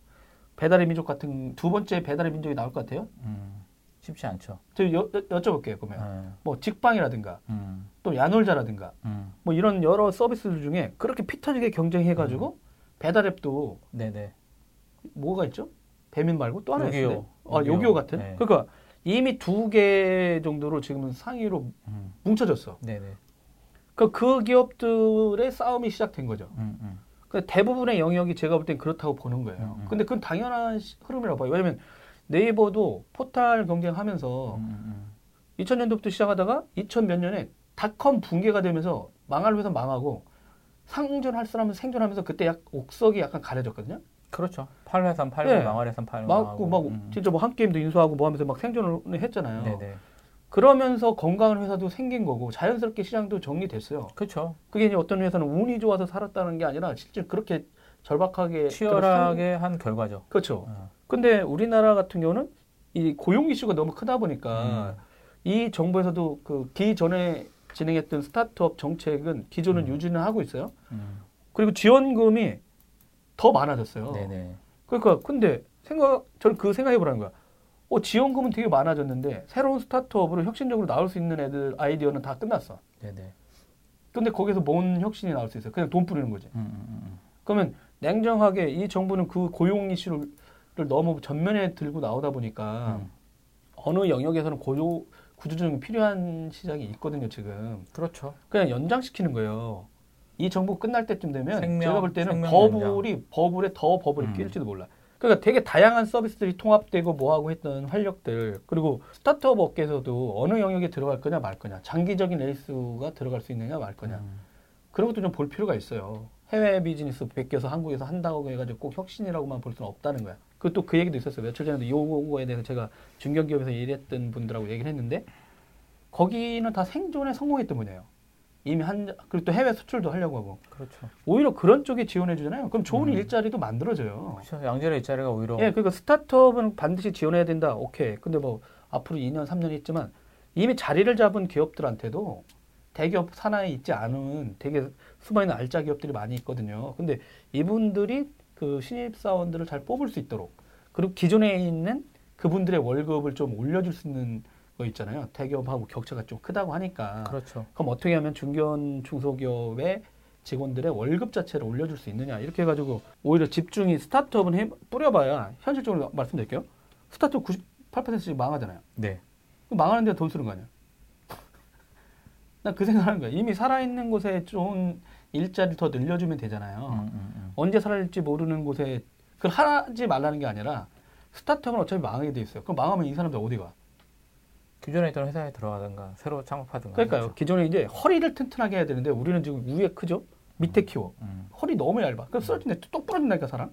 배달의 민족 같은 두 번째 배달의 민족이 나올 것 같아요. 음. 쉽지 않죠. 저 여, 여, 여쭤볼게요, 그러면. 예. 뭐 직방이라든가 음. 또 야놀자라든가 음. 뭐 이런 여러 서비스들 중에 그렇게 피 터지게 경쟁해가지고 음. 배달앱도 네네. 뭐가 있죠? 배민 말고 또 하나. 있는데. 아. 요기요 같은. 네. 그러니까 이미 두 개 정도로 지금은 상위로 음. 뭉쳐졌어. 네네. 그, 그 기업들의 싸움이 시작된 거죠. 음. 음. 그 대부분의 영역이 제가 볼 땐 그렇다고 보는 거예요. 음, 음. 근데 그건 당연한 시- 흐름이라고 봐요. 왜냐면 네이버도 포탈 경쟁하면서 음. 음. 2000년도부터 시작하다가 2000 몇 년에 닷컴 붕괴가 되면서 망할 회사 망하고 상존할 사람은 생존하면서 그때 약 옥석이 약간 가려졌거든요. 그렇죠. 8회선 8회, 네. 망할회선 8회. 막고 막 음. 진짜 뭐 한 게임도 인수하고 뭐 하면서 막 생존을 했잖아요. 네네. 그러면서 건강한 회사도 생긴 거고 자연스럽게 시장도 정리됐어요. 그렇죠. 그게 이제 어떤 회사는 운이 좋아서 살았다는 게 아니라 실제 그렇게 절박하게 치열하게 한 결과죠. 그렇죠. 어. 근데 우리나라 같은 경우는 이 고용 이슈가 너무 크다 보니까 음. 이 정부에서도 그 기존에 진행했던 스타트업 정책은 기존은 음. 유지는 하고 있어요. 음. 그리고 지원금이 더 많아졌어요. 네네. 그러니까 근데 생각 저는 그 생각해 보라는 거야. 어 지원금은 되게 많아졌는데 새로운 스타트업으로 혁신적으로 나올 수 있는 애들 아이디어는 다 끝났어. 네네. 근데 거기서 뭔 혁신이 나올 수 있어요? 그냥 돈 뿌리는 거지. 음, 음, 음. 그러면 냉정하게 이 정부는 그 고용 이슈를 너무 전면에 들고 나오다 보니까 음. 어느 영역에서는 고조 구조조정이 필요한 시장이 있거든요 지금. 그렇죠. 그냥 연장시키는 거예요. 이 정부 끝날 때쯤 되면 생명, 제가 볼 때는 버블이 버블에 더 버블이 음. 끼일지도 몰라. 그러니까 되게 다양한 서비스들이 통합되고 뭐하고 했던 활력들 그리고 스타트업 업계에서도 어느 영역에 들어갈 거냐 말 거냐 장기적인 레이스가 들어갈 수 있느냐 말 거냐 음. 그런 것도 좀 볼 필요가 있어요. 해외 비즈니스 베껴서 한국에서 한다고 해가지고 꼭 혁신이라고만 볼 수는 없다는 거야. 그또 그 얘기도 있었어요. 며칠 전에도 요거에 대해서 제가 중견기업에서 일했던 분들하고 얘기를 했는데 거기는 다 생존에 성공했던 분이에요. 이미 한 그리고 또 해외 수출도 하려고 하고 그렇죠. 오히려 그런 쪽에 지원해 주잖아요. 그럼 좋은 음. 일자리도 만들어져요. 그렇죠. 양질의 일자리가 오히려 예, 그러니까 스타트업은 반드시 지원해야 된다. 오케이. 근데 뭐 앞으로 2년, 3년 있지만 이미 자리를 잡은 기업들한테도 대기업 산하에 있지 않은 되게 수많은 알짜 기업들이 많이 있거든요. 근데 이분들이 그 신입 사원들을 잘 뽑을 수 있도록 그리고 기존에 있는 그분들의 월급을 좀 올려줄 수 있는 거 있잖아요. 대기업하고 격차가 좀 크다고 하니까. 그렇죠. 그럼 어떻게 하면 중견 중소기업의 직원들의 월급 자체를 올려줄 수 있느냐 이렇게 해가지고 오히려 집중이 스타트업은 해, 뿌려봐야 현실적으로 말씀드릴게요 스타트업 98%씩 망하잖아요 네. 망하는데 돈 쓰는 거 아니야 [LAUGHS] 난그 생각하는 거야 이미 살아있는 곳에 좋은 일자리 더 늘려주면 되잖아요 음, 음, 음. 언제 살아날지 모르는 곳에 그걸 하지 말라는 게 아니라 스타트업은 어차피 망하게 돼 있어요 그럼 망하면 이 사람들 어디 가 기존에 있던 회사에 들어가든가 새로 창업하든가. 그러니까요 하죠. 기존에 이제 허리를 튼튼하게 해야 되는데 우리는 지금 위에 크죠 밑에 키워 음. 허리 너무 얇아. 그럼 쓰러진데 똑 부러진다니까 사람.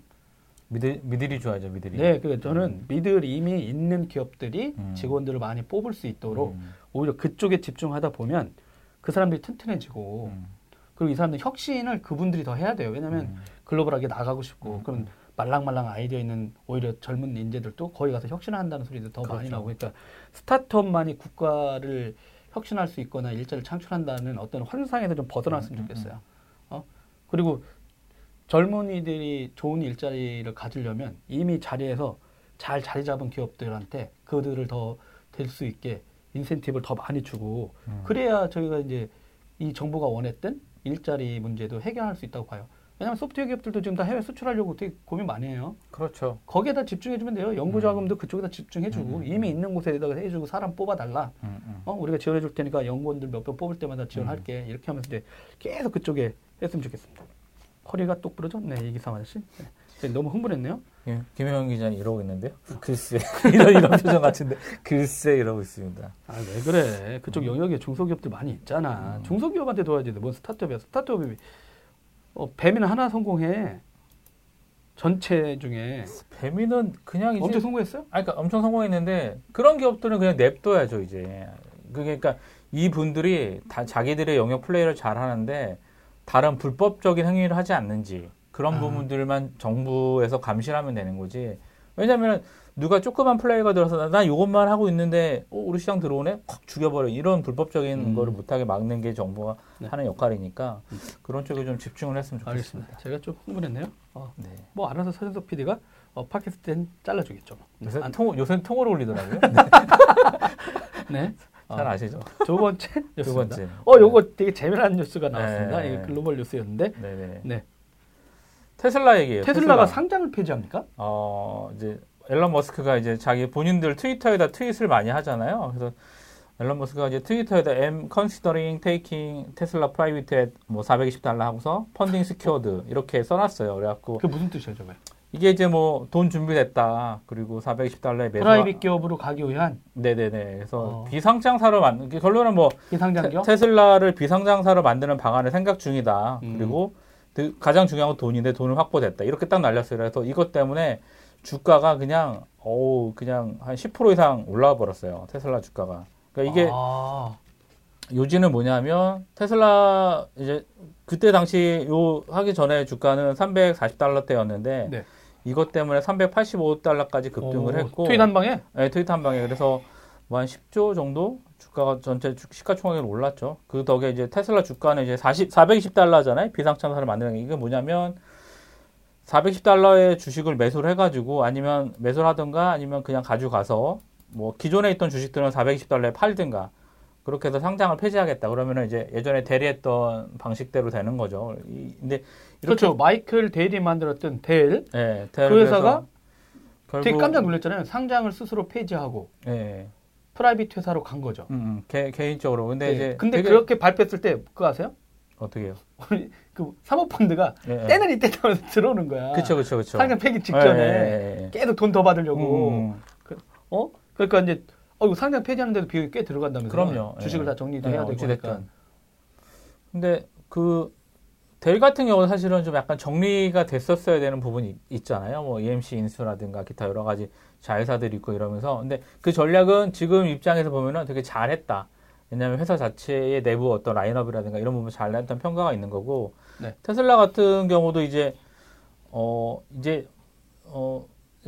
미들 미들이 좋아하죠 미들이. 네, 그 저는 미들 이미 있는 기업들이 음. 직원들을 많이 뽑을 수 있도록 음, 오히려 그쪽에 집중하다 보면 그 사람들이 튼튼해지고 음, 그리고 이 사람들 혁신을 그분들이 더 해야 돼요. 왜냐하면 음. 글로벌하게 나가고 싶고 음, 그런 음. 말랑말랑 아이디어 있는 오히려 젊은 인재들도 거기 가서 혁신을 한다는 소리도 더 많이 그렇죠. 나오고 그러니까 스타트업만이 국가를 혁신할 수 있거나 일자리를 창출한다는 어떤 환상에서 좀 벗어났으면 음, 음, 좋겠어요. 어? 그리고 젊은이들이 좋은 일자리를 가지려면 이미 자리에서 잘 자리 잡은 기업들한테 그들을 더 될 수 있게 인센티브를 더 많이 주고 음. 그래야 저희가 이제 이 정부가 원했던 일자리 문제도 해결할 수 있다고 봐요. 왜냐하면 소프트웨어 기업들도 지금 다 해외 수출하려고 되게 고민 많이 해요. 그렇죠. 거기에다 집중해주면 돼요. 연구 자금도 그쪽에다 집중해주고 음, 음, 이미 있는 곳에다가 해주고 사람 뽑아달라. 음, 음. 어, 우리가 지원해줄 테니까 연구원들 몇번 뽑을 때마다 지원할게. 이렇게 하면서 이제 계속 그쪽에 했으면 좋겠습니다. 허리가 똑 부러졌네 이기삼 아저씨. 네. 너무 흥분했네요. 예, 김혜영 기자는 이러고 있는데요. 글쎄 [LAUGHS] 이런 이런 표정 같은데 글쎄 이러고 있습니다. 아 왜 그래? 그쪽 영역에 중소기업들 많이 있잖아. 음. 중소기업한테 도와야지. 뭔 스타트업이야? 스타트업이 어, 뱀이는 하나 성공해. 전체 중에 배미는 그냥 이제 엄청 성공했어요? 아, 그러니까 엄청 성공했는데 그런 기업들은 그냥 냅둬야죠 이제. 그게 그러니까 이 분들이 다 자기들의 영역 플레이를 잘 하는데 다른 불법적인 행위를 하지 않는지 그런 아. 부분들만 정부에서 감시를 하면 되는 거지. 왜냐면 누가 조그만 플레이가 들어서 나, 나 이것만 하고 있는데 어, 우리 시장 들어오네 확 죽여버려 이런 불법적인 음. 거를 못하게 막는 게 정부가 네. 하는 역할이니까 그런 쪽에 좀 집중을 했으면 좋겠습니다. 알겠습니다. 제가 좀 흥분했네요. 어, 네. 뭐 알아서 서현석 PD가 어, 팟캐스트는 잘라주겠죠. 요새 안- 통 요새 통으로 올리더라고요. 네. [LAUGHS] 잘 어, 아시죠? 두 번째 뉴스입니다. 두 번째. 어, 요거 되게 재미난 뉴스가 나왔습니다. 네. 이게 글로벌 뉴스였는데 네네. 네. 테슬라 얘기예요. 테슬라가 테슬라. 상장을 폐지합니까? 어 이제 앨런 머스크가 이제 자기 본인들 트위터에다 트윗을 많이 하잖아요. 그래서 앨런 머스크가 이제 트위터에다 am considering taking Tesla private at 뭐 420달러 하고서 funding secured 이렇게 써놨어요. 그래갖고 그게 무슨 뜻이에요, 저게? 이게 이제 뭐 돈 준비됐다. 그리고 420달러에 매수. private 기업으로 가기 위한 네네네. 그래서 어. 비상장사로 만든 결론은 뭐 비상장기업? 테, 슬라를 비상장사로 만드는 방안을 생각 중이다. 음. 그리고 그 가장 중요한 건 돈인데 돈을 확보됐다. 이렇게 딱 날렸어요. 그래서 이것 때문에 주가가 그냥 어우 그냥 한 10% 이상 올라와 버렸어요. 테슬라 주가가. 그러니까 이게 아, 요지는 뭐냐면 테슬라 이제 그때 당시 요 하기 전에 주가는 340달러대였는데 네. 이것 때문에 385달러까지 급등을 오, 했고 트윗 한 방에 네, 트윗 한 방에 그래서 뭐 한 10조 정도 주가가 전체 주- 시가총액으로 올랐죠. 그 덕에 이제 테슬라 주가는 이제 40, 420달러잖아요. 비상참사를 만드는 게 이게 뭐냐면 410달러의 주식을 매수를 해가지고 아니면 매수를 하든가 아니면 그냥 가져가서 뭐 기존에 있던 주식들은 420달러에 팔든가 그렇게 해서 상장을 폐지하겠다. 그러면은 이제 예전에 대리했던 방식대로 되는 거죠. 이- 근데 그렇죠. 마이클 데일이 만들었던 델. 예, 그 회사가 되게 깜짝 놀랐잖아요. 상장을 스스로 폐지하고 예, 프라이빗 회사로 간 거죠. 음, 음, 개, 개인적으로 근데 네. 이제 근데 되게- 그렇게 발표했을 때 그거 아세요? 어떻게 해요? 그 사모펀드가 예, 예. 때는 이때 하면서 [LAUGHS] 들어오는 거야. 그쵸, 그쵸, 그쵸. 상장 폐기 직전에 예, 예, 예. 계속 돈 더 받으려고. 음, 어? 그러니까 이제 어 이거 상장 폐지하는데도 비용이 꽤 들어간다면서. 그럼요. 주식을 예. 다 정리도 예, 해야 되고. 하니까. 근데 그 델 같은 경우는 사실은 좀 약간 정리가 됐었어야 되는 부분이 있잖아요. 뭐 EMC 인수라든가 기타 여러 가지 자회사들이 있고 이러면서. 근데 그 전략은 지금 입장에서 보면은 되게 잘했다. 왜냐하면 회사 자체의 내부 어떤 라인업이라든가 이런 부분 잘했던 평가가 있는 거고. 네. 테슬라 같은 경우도 이제 어 이제 어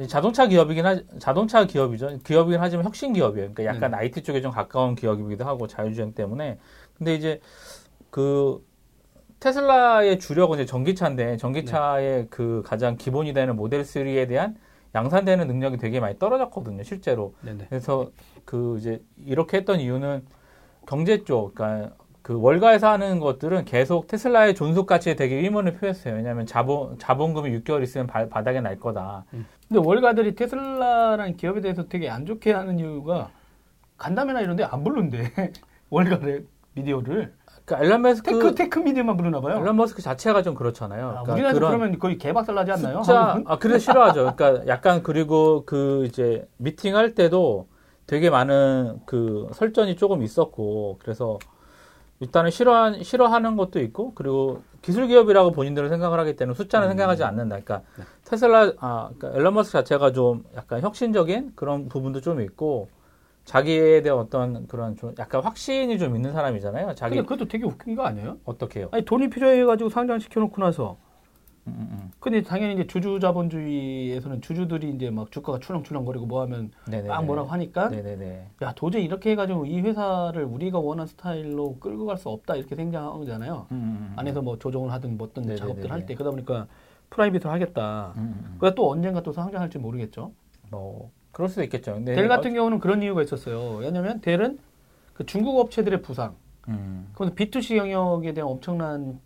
자동차 기업이긴 하 자동차 기업이죠. 기업이긴 하지만 혁신 기업이에요. 그러니까 약간 네. IT 쪽에 좀 가까운 기업이기도 하고 자율주행 때문에. 근데 이제 그 테슬라의 주력은 이제 전기차인데 전기차의 그 가장 기본이 되는 모델 3에 대한 양산되는 능력이 되게 많이 떨어졌거든요, 실제로. 네네. 그래서 그 이제 이렇게 했던 이유는 경제 쪽, 그러니까 그 월가에서 하는 것들은 계속 테슬라의 존속 가치에 되게 의문을 표했어요. 왜냐하면 자본 자본금이 6개월 있으면 바, 바닥에 날 거다. 근데 월가들이 테슬라라는 기업에 대해서 되게 안 좋게 하는 이유가 간담회나 이런데 안 부른대. [LAUGHS] 월가의 미디어를 그러니까 앨런 머스크 tech tech 미디어만 부르나 봐요. 앨런 머스크 자체가 좀 그렇잖아요. 아, 그러니까 우리나라도 그런 그러면 거의 개박살 나지 않나요? 숫자? 아, 그래서 싫어하죠. 그러니까 약간 그리고 그 이제 미팅 할 때도 되게 많은 그 설전이 조금 있었고, 그래서 일단은 싫어한, 싫어하는 것도 있고, 그리고 기술 기업이라고 본인들은 생각을 하기 때문에 숫자는 음. 생각하지 않는다. 그러니까 네. 테슬라, 아, 그러니까 앨런 머스크 자체가 좀 약간 혁신적인 그런 부분도 좀 있고, 자기에 대한 어떤 그런 좀 약간 확신이 좀 있는 사람이잖아요. 자기, 근데 그것도 되게 웃긴 거 아니에요? 어떻게 해요? 아니 돈이 필요해 가지고 상장시켜 놓고 나서 음, 음, 음. 근데 당연히 이제 주주 자본주의에서는 주주들이 이제 막 주가가 출렁출렁거리고 뭐 하면 네네네. 막 뭐라고 하니까 네네네. 야 도저히 이렇게 해가지고 이 회사를 우리가 원하는 스타일로 끌고 갈 수 없다 이렇게 생각하잖아요. 음, 음, 음. 안에서 뭐 조정을 하든 뭐 어떤. 작업들 할 때 그러다 보니까 프라이빗을 하겠다. 그가 또 언젠가 또 상장할지 모르겠죠. 뭐 그럴 수도 있겠죠. 근데 델 같은 경우는 그런 이유가 있었어요. 왜냐하면 델은 그 중국 업체들의 부상, 음. 그래서 B2C 영역에 대한 엄청난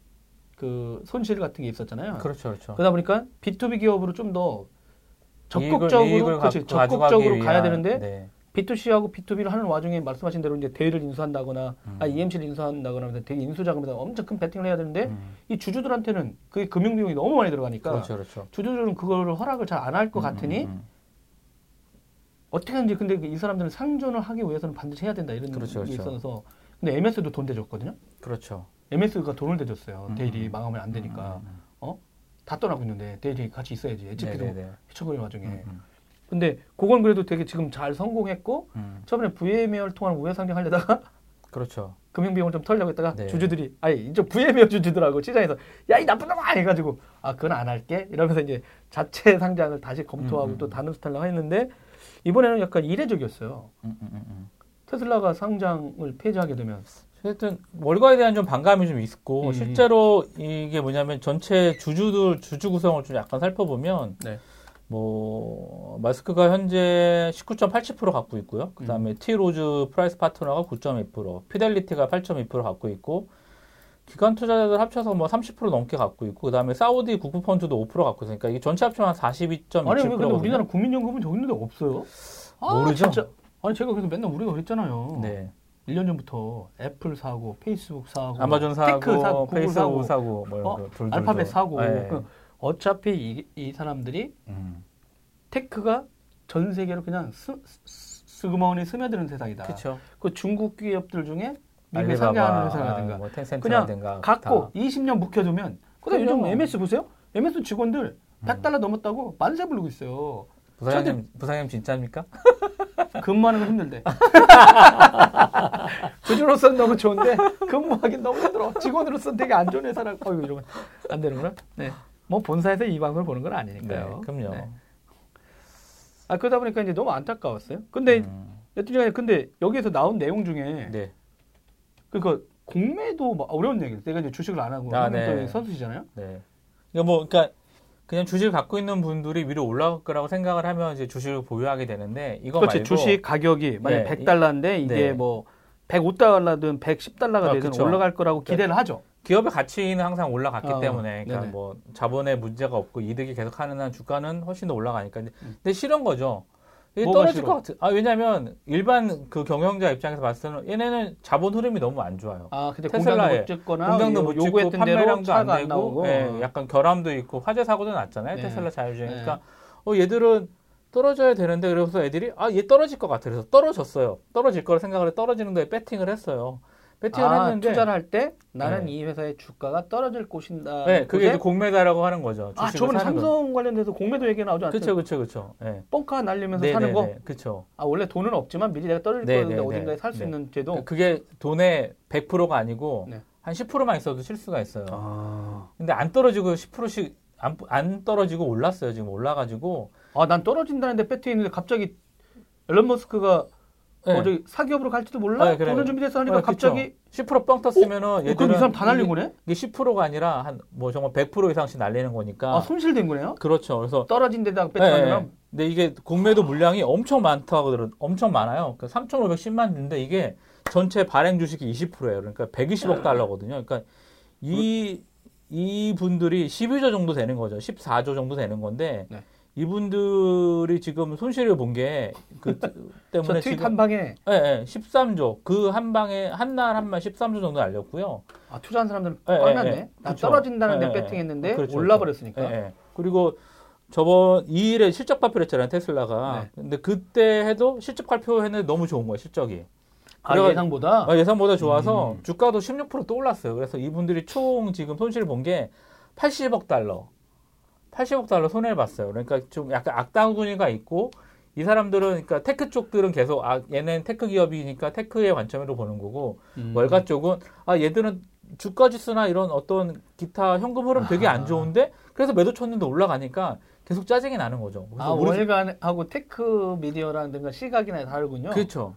그 손실 같은 게 있었잖아요. 그렇죠, 그렇죠. 그러다 보니까 B2B 기업으로 좀 더 적극적으로 이익을 그렇지, 가- 적극적으로 가야 위한, 되는데 네. B2C하고 B2B를 하는 와중에 말씀하신 대로 이제 대를 인수한다거나 음. 아, EMC를 인수한다거나 하면 되게 인수 자금에다 엄청 큰 베팅을 해야 되는데 음. 이 주주들한테는 그게 금융 비용이 너무 많이 들어가니까 그렇죠, 그렇죠. 주주들은 그거를 허락을 잘 안 할 것 같으니 음, 음, 어떻게 하는지 근데 이 사람들은 상존을 하기 위해서는 반드시 해야 된다 이런 그렇죠, 게 그렇죠. 있어서 근데 MS도 돈 대줬거든요. 음. 그렇죠. MS가 돈을 대줬어요. 음, 데일이 음. 망하면 안 되니까 음, 다 떠나고 있는데 데일이 같이 있어야지. 음. HP도 네네네. 휘청거리는 와중에. 음, 음, 근데 그건 그래도 되게 지금 잘 성공했고 음. 처음에 VM웨어를 통한 우회 상장하려다가 [LAUGHS] 그렇죠. 금융 비용을 좀 털려고 했다가 네. 주주들이 아니 이쪽 VM웨어 주주들하고 시장에서 야 이 나쁜 놈아 해가지고 아 그건 안 할게 이러면서 이제 자체 상장을 다시 검토하고 음, 음, 또 음. 다른 스타일로 했는데 이번에는 약간 이례적이었어요. 음, 음, 음, 음. 테슬라가 상장을 폐지하게 되면 하여튼 월가에 대한 좀 반감이 좀 있고 음. 실제로 이게 뭐냐면 전체 주주들 주주 구성을 좀 약간 살펴보면 네. 뭐 머스크가 현재 19.87% 갖고 있고요. 그다음에 음. 티로우 프라이스 파트너가 9.2%, 피델리티가 8.2% 갖고 있고 기관 투자자들 합쳐서 뭐 30% 넘게 갖고 있고 그다음에 사우디 국부 펀드도 5% 갖고 있으니까 이게 전체 합치면 한 42.27%거든요. 아니 왜 근데 우리나라 국민연금은 저기 있는데 없어요? 아, 모르죠? 진짜. 아니 제가 그래서 맨날 우리가 그랬잖아요. 네. 1년 전부터 애플 사고 페이스북 사고 아마존 사고, tech 사고 구글 사고 사고, 뭐 어? 거 돌돌돌. 알파벳 사고 네. 그 어차피 이, 이 사람들이 음. tech가 전 세계로 그냥 스, 스, 슬그머니 스며드는 세상이다. 그렇죠. 그 중국 기업들 중에 미국에 상장하는 회사라든가 뭐 텐센트라든가 갖고 20년 묵혀두면 그다음 요즘. MS 보세요. MS 직원들 음. 100달러 넘었다고 만세 부르고 있어요. 부사장님 부사장님 진짜입니까? [LAUGHS] 근무하는 건 힘들대. [LAUGHS] 주주로서는 너무 좋은데 근무하긴 너무 힘들어. 직원으로서는 되게 안 좋은 회사라고. 어이구 이러면 안 되는구나. 네. 뭐 본사에서 이 방송을 보는 건 아니니까요. 네, 그럼요. 네. 아 그러다 보니까 이제 너무 안타까웠어요. 근데 음, 여튼 간에 근데 여기에서 나온 내용 중에 네. 그러니까 공매도 뭐 어려운 얘기예요. 내가 이제 주식을 안 하고 아, 네. 또 선수시잖아요. 네. 그러니까 뭐, 그러니까 그냥 주식을 갖고 있는 분들이 위로 올라갈 거라고 생각을 하면 이제 주식을 보유하게 되는데 이거 그렇지 말고 주식 가격이 만약 네. 100달러인데 이게 네. 뭐 105달러든 110달러가 아, 되든 그쵸. 올라갈 거라고 기대를 하죠. 기업의 가치는 항상 올라갔기 어, 때문에 그러니까 네네. 뭐 자본에 문제가 없고 이득이 계속 하는 한 주가는 훨씬 더 올라가니까 근데, 음. 근데 싫은 거죠. 이게 뭐가 떨어질 싫어? 것 같아. 아 왜냐면 일반 그 경영자 입장에서 봤을 때는 얘네는 자본 흐름이 너무 안 좋아요. 아 근데 테슬라에 공장도 못 짓고 판매량도 안 되고 예, 약간 결함도 있고 화재 사고도 났잖아요. 네. 테슬라 자율주행. 네. 그러니까 어 얘들은 떨어져야 되는데 그래서 애들이 아 얘 떨어질 것 같아. 그래서 떨어졌어요. 떨어질 거라 생각을 해 떨어지는 거에 배팅을 했어요. 배팅을 아, 했는데 투자를 할 때 나는 네. 이 회사의 주가가 떨어질 것인다. 네, 그게 이제 공매다라고 하는 거죠. 아 저번에. 삼성 관련돼서 공매도 얘기 나오지 않았어요? 그렇죠, 그렇죠, 그렇죠. 예. 뻥카 날리면서 네, 사는 네, 거. 네, 그렇죠. 아 원래 돈은 없지만 미리 내가 떨어질 네, 네, 어딘가에 네. 살수 네. 있는 제도. 그게 돈의 100%가 아니고 네. 한 10%만 있어도 실수가 있어요. 아, 근데 안 떨어지고 10%씩 안, 안 떨어지고 올랐어요. 지금 올라가지고. 아, 난 떨어진다는데 배트 있는데 갑자기 앨런 머스크가 네. 어, 저기 사기업으로 갈지도 몰라. 네, 그래요. 돈은 준비돼서 하니까 네. 갑자기 10%뻥 떴으면은 어, 얘들은 그럼 이 사람 다 날린 이게- 거네? 이게 10%가 아니라 한 뭐 정말 100% 이상씩 날리는 거니까. 아, 손실된 거네요? 그렇죠. 그래서 떨어진 배트 네, 하면 네. 근데 이게 공매도 물량이 엄청 많다고 들어 엄청 많아요. 그러니까 3,510만 주인데 이게 전체 발행 주식이 20%예요. 그러니까 120억 달러거든요. 그러니까 이 이 분들이 12조 정도 되는 거죠. 14조 정도 되는 건데 네. 이분들이 지금 손실을 본 게그 [LAUGHS] 저 때문에 트윗 지금 한 방에 예, 예, 13조 그 한 방에 한 날한말 13조 정도 날렸고요. 아, 투자한 사람들은 예, 뻔하네. 예, 예. 난 그쵸. 떨어진다는데 예, 예. 배팅했는데 그렇죠, 올라버렸으니까. 예, 예. 그리고 저번 2일에 실적 발표를 했잖아요, 테슬라가. 네. 근데 그때 해도 실적 발표했는데 너무 좋은 거예요, 실적이. 아, 예상보다. 아, 예상보다 좋아서 음. 주가도 16%또 올랐어요. 그래서 이분들이 총 지금 손실을 본게 80억 달러. 80억 달러 손해를 봤어요. 그러니까 좀 약간 악다구니가 있고 이 사람들은 그러니까 tech 쪽들은 계속 아 얘는 tech 기업이니까 테크의 관점으로 보는 거고 음. 월가 쪽은 아 얘들은 주가 지수나 이런 어떤 기타 현금 흐름 되게 아. 안 좋은데 그래서 매도 쳤는데 올라가니까 계속 짜증이 나는 거죠. 아, 월가하고 tech 미디어라든가 시각이 다르군요. 그렇죠.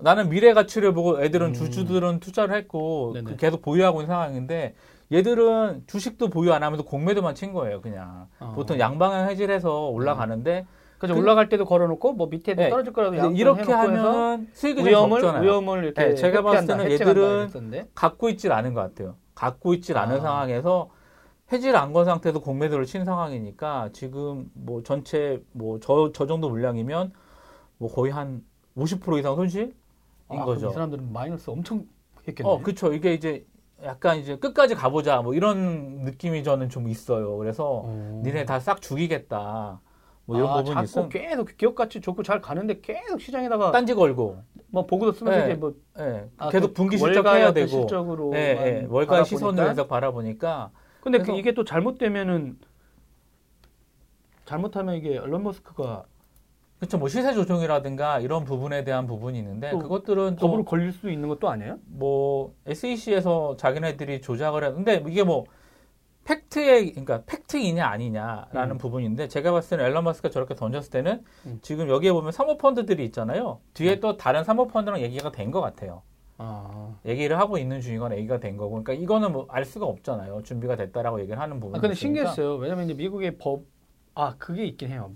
나는 미래 가치를 보고 애들은 음. 주주들은 투자를 했고. 그 계속 보유하고 있는 상황인데 얘들은 주식도 보유 안 하면서 공매도만 친 거예요, 그냥. 어. 보통 양방향 해지를 해서 올라가는데 그죠 그- 올라갈 때도 걸어놓고 뭐 밑에도 네. 떨어질 거라도 이렇게 하면은 수익이 좀 위험을 적잖아요. 위험을 이렇게 네, 제가 봤을 때는 얘들은. 갖고 있질 않은 것 같아요. 갖고 있질 않은 아. 상황에서 해지를 안 건 상태에서 공매도를 친 상황이니까 지금 뭐 전체 뭐저저 정도 물량이면 뭐 거의 한 50% 이상 손실인 아, 거죠. 이 사람들은 마이너스 엄청 했겠네. 어, 그쵸. 이게 이제 약간 이제 끝까지 가보자 뭐 이런 느낌이 저는 좀 있어요. 그래서 어. 니네 다 싹 죽이겠다. 뭐 이런 아, 부분이 자꾸 있어. 계속 기업 가치 좋고 잘 가는데 계속 시장에다가 딴지 걸고, 뭐 보고도 쓰면서 네. 이제 뭐 예. 아, 계속 그 분기 실적 월가의 해야 어떤 되고, 실적으로 예, 예. 월가의 시선으로 계속 바라보니까, 근데 그 이게 또 잘못되면은 잘못하면 이게 앨런 머스크가 그쵸. 뭐 시세 조정이라든가 이런 부분에 대한 부분이 있는데, 또 그것들은 법으로 또, 걸릴 수도 있는 것도 아니에요? 뭐, SEC에서 자기네들이 조작을 했는데, 이게 뭐, 팩트의, 그러니까 팩트이냐 아니냐라는 음. 부분인데, 제가 봤을 때는 앨런 머스크가 저렇게 던졌을 때는, 음. 지금 여기에 보면 사모펀드들이 있잖아요. 뒤에 또 다른 사모펀드랑 얘기가 된 것 같아요. 아, 얘기를 하고 있는 중이거나 얘기가 된 거고. 그러니까 이거는 뭐 알 수가 없잖아요. 준비가 됐다라고 얘기를 하는 부분이. 아 근데 있으니까. 신기했어요. 왜냐면 이제 미국의 법, 아 그게 있긴 해요.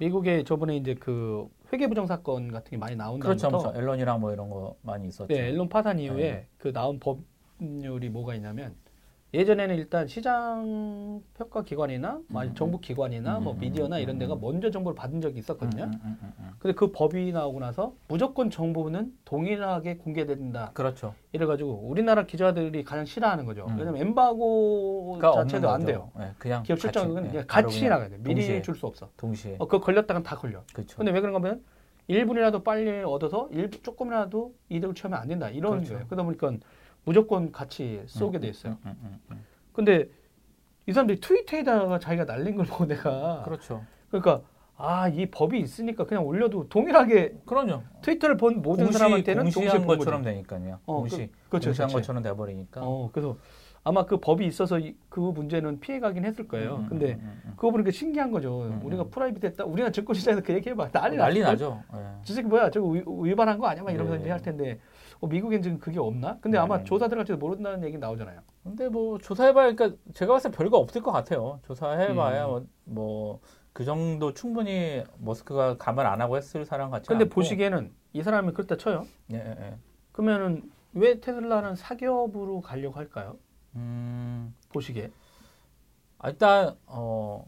미국의 저번에 이제 그 회계부정 사건 같은 게 많이 나온 그렇죠. 그렇죠. 앨런이랑 뭐 이런 거 많이 있었죠. 네, 앨런 파산 이후에 네. 그 나온 법률이 뭐가 있냐면 예전에는 일단 시장 평가 기관이나 뭐 음, 정부 기관이나 음, 뭐 음, 미디어나 음, 이런 데가 음. 먼저 정보를 받은 적이 있었거든요. 음, 음, 음, 음. 근데 그 법이 나오고 나서 무조건 정보는 동일하게 공개된다. 그렇죠. 이래 가지고 우리나라 기자들이 가장 싫어하는 거죠. 음. 왜냐면 엠바고 그러니까 자체도 안. 돼요. 네, 그냥 기업 같이, 실적은 네, 같이 나가야 돼. 미리. 줄 수 없어. 동시에. 어, 그거 걸렸다간 다 걸려. 그렇죠. 근데 왜 그런가 하면 1분이라도 빨리 얻어서 일 조금이라도 이득을 취하면 안 된다. 이런 그렇죠. 거예요. 그러다 보니까 무조건 같이 쏘게 돼 있어요. 음, 음, 음. 근데 이 사람들이 트위터에다가 자기가 날린 걸 보고 내가 그렇죠. 그러니까 아 이 법이 있으니까 그냥 올려도 동일하게 그럼요. 트위터를 본 모든 공시, 사람한테는 공시한 본 것처럼. 되니까요. 어, 공시, 그- 그렇죠, 공시한 그렇지. 것처럼 돼버리니까. 어 그래서 아마 그 법이 있어서 이- 그 문제는 피해가긴 했을 거예요. 음, 근데 음, 음, 그거 보니까 신기한 거죠. 음, 우리가 음. private 했다. 우리가 증권시장에서 그 얘기해봐. 음. 난리 난리 나죠. 예. 저 새끼 뭐야? 저거 위, 위반한 거 아니야? 막 이러면서 네. 이제 할 텐데 어, 미국엔 지금 그게 없나? 근데 네. 아마 조사 들어갈지도 모른다는 얘기 나오잖아요. 근데 뭐 조사해봐야 그러니까 제가 봤을 때 별거 없을 것 같아요. 조사해봐야 음. 뭐그 정도 충분히 머스크가 감안을 안 하고 했을 사람 같지 근데 않고. 보시기에는 이 사람이 그렇다 쳐요. 예, 예, 예. 그러면은 왜 테슬라는 사기업으로 가려고 할까요? 음, 보시기에 아, 일단 어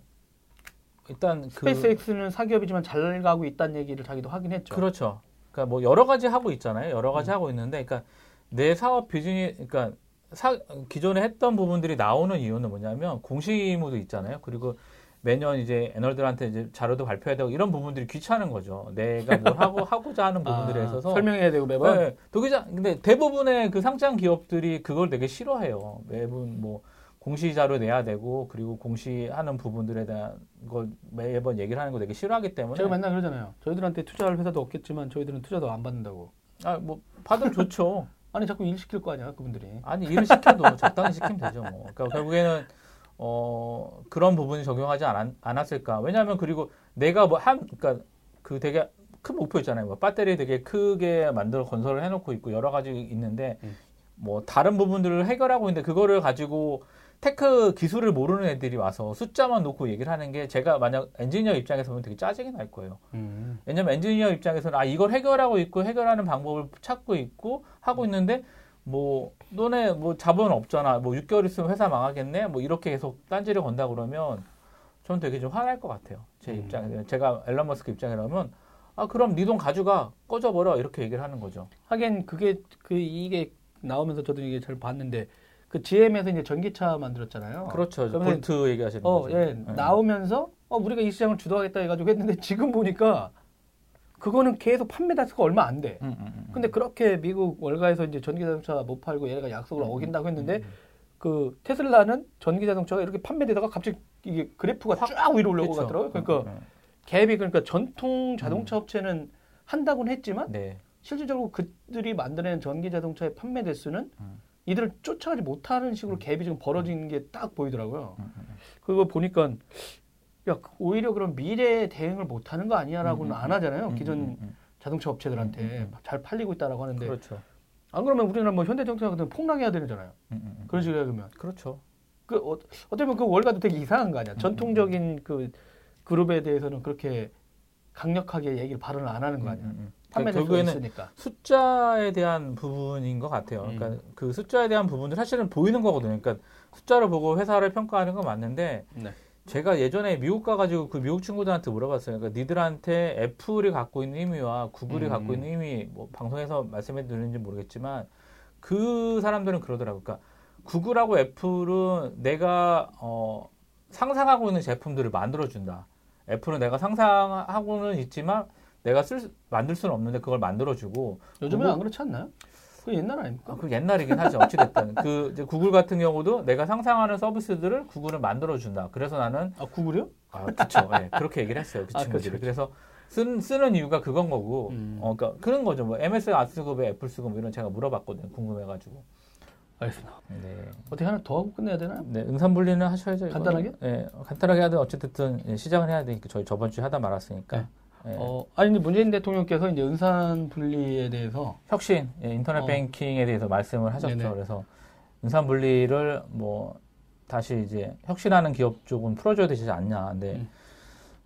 일단 그 스페이스X는 사기업이지만 잘 가고 있다는 얘기를 자기도 하긴 했죠. 그렇죠. 그러니까 뭐 여러 가지 하고 있잖아요. 여러 가지 음. 하고 있는데, 그러니까 내 사업 비즈니, 그러니까 사, 기존에 했던 부분들이 나오는 이유는 뭐냐면 공시 의무도 있잖아요. 그리고 매년 이제 애널들한테 이제 자료도 발표해야 되고 이런 부분들이 귀찮은 거죠. 내가 뭘 하고 [LAUGHS] 하고자 하는 부분들에 아, 있어서 설명해야 되고 매번 네, 도기자 근데 대부분의 그 상장 기업들이 그걸 되게 싫어해요. 매번 뭐 공시 자료 내야 되고 그리고 공시하는 부분들에 대한 걸 매번 얘기를 하는 거 되게 싫어하기 때문에 제가 맨날 그러잖아요. 저희들한테 투자할 회사도 없겠지만 저희들은 투자도 안 받는다고. 아 뭐 받으면 좋죠. [LAUGHS] 아니 자꾸 일 시킬 거 아니야 그분들이. 아니 일을 시켜도 적당히 시키면 되죠. 뭐. 그러니까 결국에는 어 그런 부분이 적용하지 않, 않았을까. 왜냐하면 그리고 내가 뭐 한 그러니까 그 되게 큰 목표 있잖아요. 뭐 배터리 되게 크게 만들어 건설을 해놓고 있고 여러 가지 있는데 음. 뭐 다른 부분들을 해결하고 있는데 그거를 가지고 tech 기술을 모르는 애들이 와서 숫자만 놓고 얘기를 하는 게 제가 만약 엔지니어 입장에서 보면 되게 짜증이 날 거예요. 음. 왜냐면 엔지니어 입장에서는 아 이걸 해결하고 있고 해결하는 방법을 찾고 있고 하고 있는데 뭐 너네 뭐 자본 없잖아 뭐 6개월 있으면 회사 망하겠네 뭐 이렇게 계속 딴지를 건다 그러면 저는 되게 좀 화날 것 같아요 제 음. 입장에 제가 일론 머스크 입장이라면 아 그럼 네 돈 가져가 꺼져버려 이렇게 얘기를 하는 거죠 하긴 그게 그 이게 나오면서 저도 이게 잘 봤는데 그 GM에서 이제 전기차 만들었잖아요. 그렇죠 볼트 얘기하시는 어, 거죠 예, 네. 나오면서 어 우리가 이 시장을 주도하겠다 해가지고 했는데 [LAUGHS] 지금 보니까 그거는 계속 판매 대수가 얼마 안 돼. 음, 음, 음. 근데 그렇게 미국 월가에서 이제 전기 자동차 못 팔고 얘네가 약속을 음, 어긴다고 했는데 음, 그 테슬라는 전기 자동차가 이렇게 판매되다가 갑자기 이게 그래프가 확- 쫙 위로 올라오고. 가더라고요. 그러니까 음, 갭이 그러니까 전통 자동차 업체는 한다고는 했지만 음. 네 실질적으로 그들이 만드는 전기 자동차의 판매 대수는 음. 이들을 쫓아가지 못하는 식으로 갭이 지금 벌어지는 게딱 보이더라고요. 음, 음, 음. 그거 보니까 야 오히려 그럼 미래 대응을 못하는 거 아니야라고는 음, 음, 안 하잖아요. 음, 기존 음, 음. 자동차 업체들한테 음, 음, 음. 잘 팔리고 있다라고 하는데 그렇죠 안 그러면 우리나라 뭐 현대자동차 같은 거 폭락해야 되잖아요. 음, 음, 음. 그런 식으로 그러면 그렇죠 그 어, 어떻게 보면 그 월가도 되게 이상한 거 아니야. 전통적인 그 그룹에 대해서는 그렇게 강력하게 얘기를 발언을 안 하는 거 아니야. 음, 음, 음. 판매 그러니까 결국에는 있으니까. 숫자에 대한 부분인 것 같아요. 음. 그러니까 그 숫자에 대한 부분들 사실은 보이는 거거든요. 그러니까 숫자를 보고 회사를 평가하는 건 맞는데 네. 제가 예전에 미국 가가지고 그 미국 친구들한테 물어봤어요. 그러니까 니들한테 애플이 갖고 있는 의미와 구글이 음. 갖고 있는 의미, 뭐 방송에서 말씀해 드리는지 모르겠지만 그 사람들은 그러더라고요. 그러니까 구글하고 애플은 내가 어, 상상하고 있는 제품들을 만들어 준다. 애플은 내가 상상하고는 있지만 내가 쓸 수- 만들 수는 없는데 그걸 만들어주고 요즘은 안 그렇지 않나요? 그 옛날 아닙니까? 아, 그 옛날이긴 하죠. 어찌됐든. 그, 이제 구글 같은 경우도 내가 상상하는 서비스들을 구글은 만들어준다. 그래서 나는, 아 구글이요? 아, 그쵸. 예, 그렇게 얘기를 했어요. 그 아, 친구들이. 그쵸, 그쵸. 그래서 쓰는, 쓰는 이유가 그건 거고, 음. 어, 그니까 그런 거죠. 뭐, MS 안 쓰고 왜 애플 쓰고 뭐 이런 제가 물어봤거든요. 궁금해가지고. 알겠습니다. 네. 어떻게 하나 더 하고 끝내야 되나요? 네, 응산 분리는 하셔야죠. 이거는. 간단하게? 예, 간단하게 하든 어쨌든 예, 시작을 해야 되니까 저희 저번 주에 하다 말았으니까. 네. 예. 어, 아니 근데 문재인 대통령께서 이제 은산 분리에 대해서 혁신, 예, 인터넷 어. 뱅킹에 대해서 말씀을 하셨죠. 네네. 그래서 응산 분리를 뭐 다시 이제 혁신하는 기업 쪽은 풀어줘야 되지 않냐. 근데 음.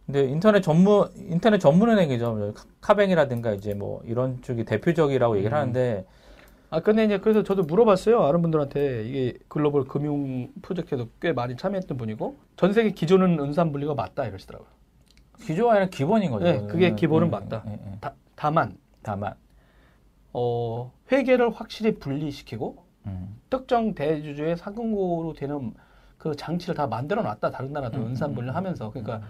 근데 인터넷 전문 인터넷 전문은행이죠. 카- 카뱅이라든가 이제 뭐 이런 쪽이 대표적이라고 얘기를 음. 하는데 아 근데 이제 그래서 저도 물어봤어요 아는 분들한테 이게 글로벌 금융 프로젝트에도 꽤 많이 참여했던 분이고 전 세계 기존은 은산 분리가 맞다 이러시더라고요. 기조가 아니라 기본인 거죠. 네, 그게 기본은 예, 맞다. 예, 예. 다, 다만 다만 어, 회계를 확실히 분리시키고 음, 특정 대주주의 상금고로 되는 그 장치를 다 만들어 놨다 다른 나라도 음, 은산 음, 분리를 음, 하면서 그러니까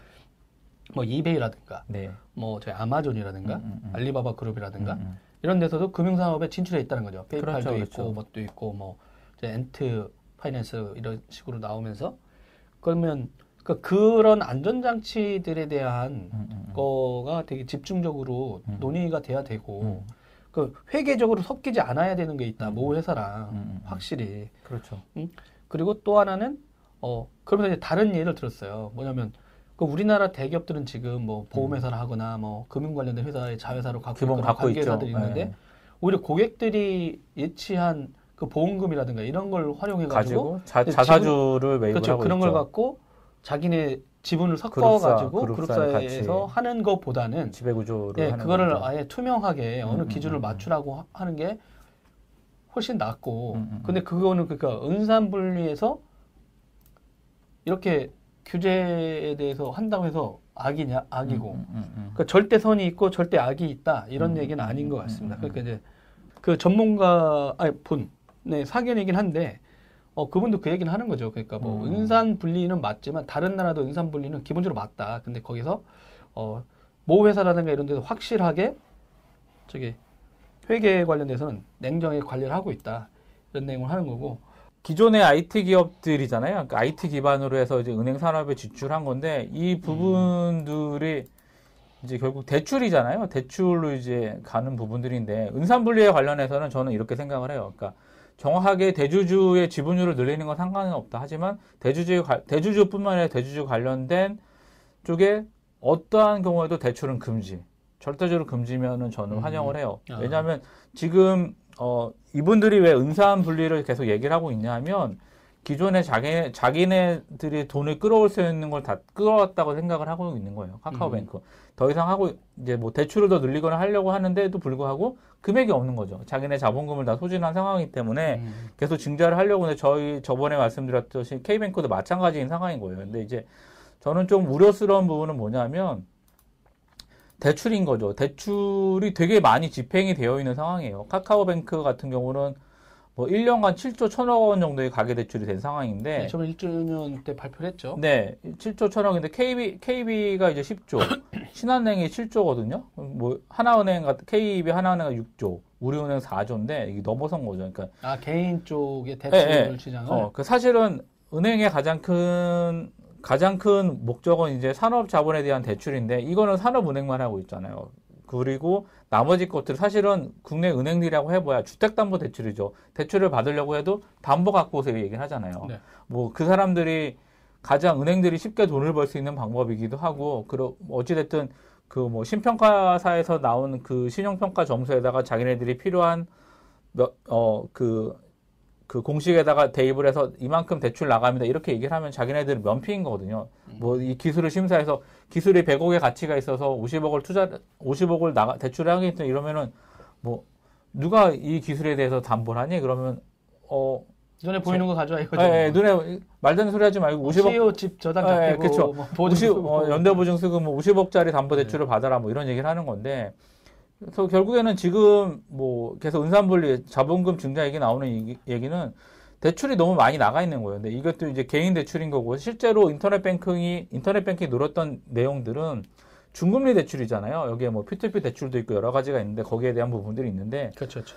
뭐 이베이라든가 네. 뭐 저희 아마존이라든가 음, 음, 음. 알리바바 그룹이라든가 음, 음. 이런 데서도 금융 산업에 진출해 있다는 거죠. 페이팔도 그렇죠, 있고 그렇죠. 뭣도 있고 뭐 엔트 파이낸스 이런 식으로 나오면서 그러면 그 그런 안전장치들에 대한 음, 음, 음. 거가 되게 집중적으로 음. 논의가 돼야 되고 음. 그 회계적으로 섞이지 않아야 되는 게 있다. 음. 모 회사랑. 확실히 그렇죠. 그리고 또 하나는 어 그러면서 이제 다른 예를 들었어요. 뭐냐면 그 우리나라 대기업들은 지금 뭐 보험회사를 하거나 뭐 금융 관련된 회사의 자회사로 갖고 기본 갖고 관계사들이 있죠. 있는데 네. 오히려 고객들이 예치한 그 보험금이라든가 이런 걸 활용해 가지고 가지고 자, 지분- 자사주를 매입을 그렇죠 하고 그런 있죠. 걸 갖고 자기네 지분을 섞어 그룹사, 가지고 그룹사에서. 하는 것보다는 지배 구조를 예, 그거를 거죠. 아예 투명하게 어느 음, 기준을 음, 음. 맞추라고 하- 하는 게 훨씬 낫고, 음, 음, 근데 그거는 그러니까 은산분리에서 이렇게 규제에 대해서 한다고 해서 악이냐 악이고, 음, 음, 음. 그 절대 선이 있고 절대 악이 있다 이런 음, 얘기는 아닌 것 음, 같습니다. 음, 그러니까 이제 그 전문가 아니 분의 사견이긴 한데. 어, 그분도 그 얘기는 하는 거죠. 그러니까 뭐, 음. 은산 분리는 맞지만, 다른 나라도 은산 분리는 기본적으로 맞다. 근데 거기서, 어, 모 회사라든가 이런 데서 확실하게, 저기, 회계 관련돼서는 냉정하게 관리를 하고 있다. 이런 내용을 하는 거고. 기존의 IT 기업들이잖아요. 그러니까 IT 기반으로 해서 이제 은행 산업에 진출한 건데 이 부분들이 이제 결국 대출이잖아요. 대출로 이제 가는 부분들인데 은산 분리에 관련해서는 저는 이렇게 생각을 해요. 그러니까 정확하게 대주주의 지분율을 늘리는 건 상관은 없다. 하지만 대주주 대주주뿐만 아니라 대주주 관련된 쪽에 어떠한 경우에도 대출은 금지. 절대적으로 금지면은 저는 음. 환영을 해요. 아. 왜냐하면 지금 어 이분들이 왜 은산 분리를 계속 얘기를 하고 있냐면 기존에 자기 자기네들이 돈을 끌어올 수 있는 걸 다 끌어왔다고 생각을 하고 있는 거예요. 카카오뱅크. 더 이상 하고 이제 뭐 대출을 더 늘리거나 하려고 하는데도 불구하고 금액이 없는 거죠. 자기네 자본금을 다 소진한 상황이기 때문에 음. 계속 증자를 하려고 하는데 저희 저번에 말씀드렸듯이 K뱅크도 마찬가지인 상황인 거예요. 근데 이제 저는 좀 우려스러운 부분은 뭐냐면 대출인 거죠. 대출이 되게 많이 집행이 되어 있는 상황이에요. 카카오뱅크 같은 경우는 뭐 1년간 7조 1천억 원 정도의 가계 대출이 된 상황인데 네, 저번 1주년 때 발표를 했죠. 네, 7조 1천억인데 KB KB가 이제 10조, [COUGHS] 신한은행이 7조거든요. 뭐 하나은행 같은 KB 하나은행가 6조, 우리은행 4조인데 이게 넘어선 거죠. 그러니까 아, 개인 쪽의 대출 예, 예. 시장을. 어, 그 사실은 은행의 가장 큰 가장 큰 목적은 이제 산업 자본에 대한 대출인데 이거는 산업은행만 하고 있잖아요. 그리고 나머지 것들 사실은 국내 은행들이라고 해봐야 주택담보대출이죠. 대출을 받으려고 해도 담보 갖고 오세요 얘기를 하잖아요. 네. 뭐그 사람들이 가장 은행들이 쉽게 돈을 벌 수 있는 방법이기도 하고 그러 어찌됐든 그 뭐 신평가사에서 나온 그 신용평가 점수에다가 자기네들이 필요한 몇 어 그 그 공식에다가 대입을 해서 이만큼 대출 나갑니다. 이렇게 얘기를 하면 자기네들은 면피인 거거든요. 뭐 이 기술을 심사해서 기술이 100억의 가치가 있어서 50억을 투자 50억을 나가 대출을 하겠다 이러면은 뭐 누가 이 기술에 대해서 담보를 하니 그러면 어 눈에 보이는 거 가져와 이거죠. 예, 예, 눈에 말도 소리 하지 말고 50억 CEO 집 저당 예, 예, 잡히고 그쵸. 뭐 보증 50, 쓰고. 어, 연대 보증 쓰고 뭐 50억짜리 담보 대출을 받아라 뭐 이런 얘기를 하는 건데 그래서 결국에는 지금 뭐 계속 은산분리 자본금 증자 얘기 나오는 얘기, 얘기는 대출이 너무 많이 나가 있는 거예요. 근데 이것도 이제 개인 대출인 거고 실제로 인터넷 뱅킹이 인터넷 뱅킹이 늘었던 내용들은 중금리 대출이잖아요. 여기에 뭐 P2P 대출도 있고 여러 가지가 있는데 거기에 대한 부분들이 있는데 그렇죠, 그렇죠.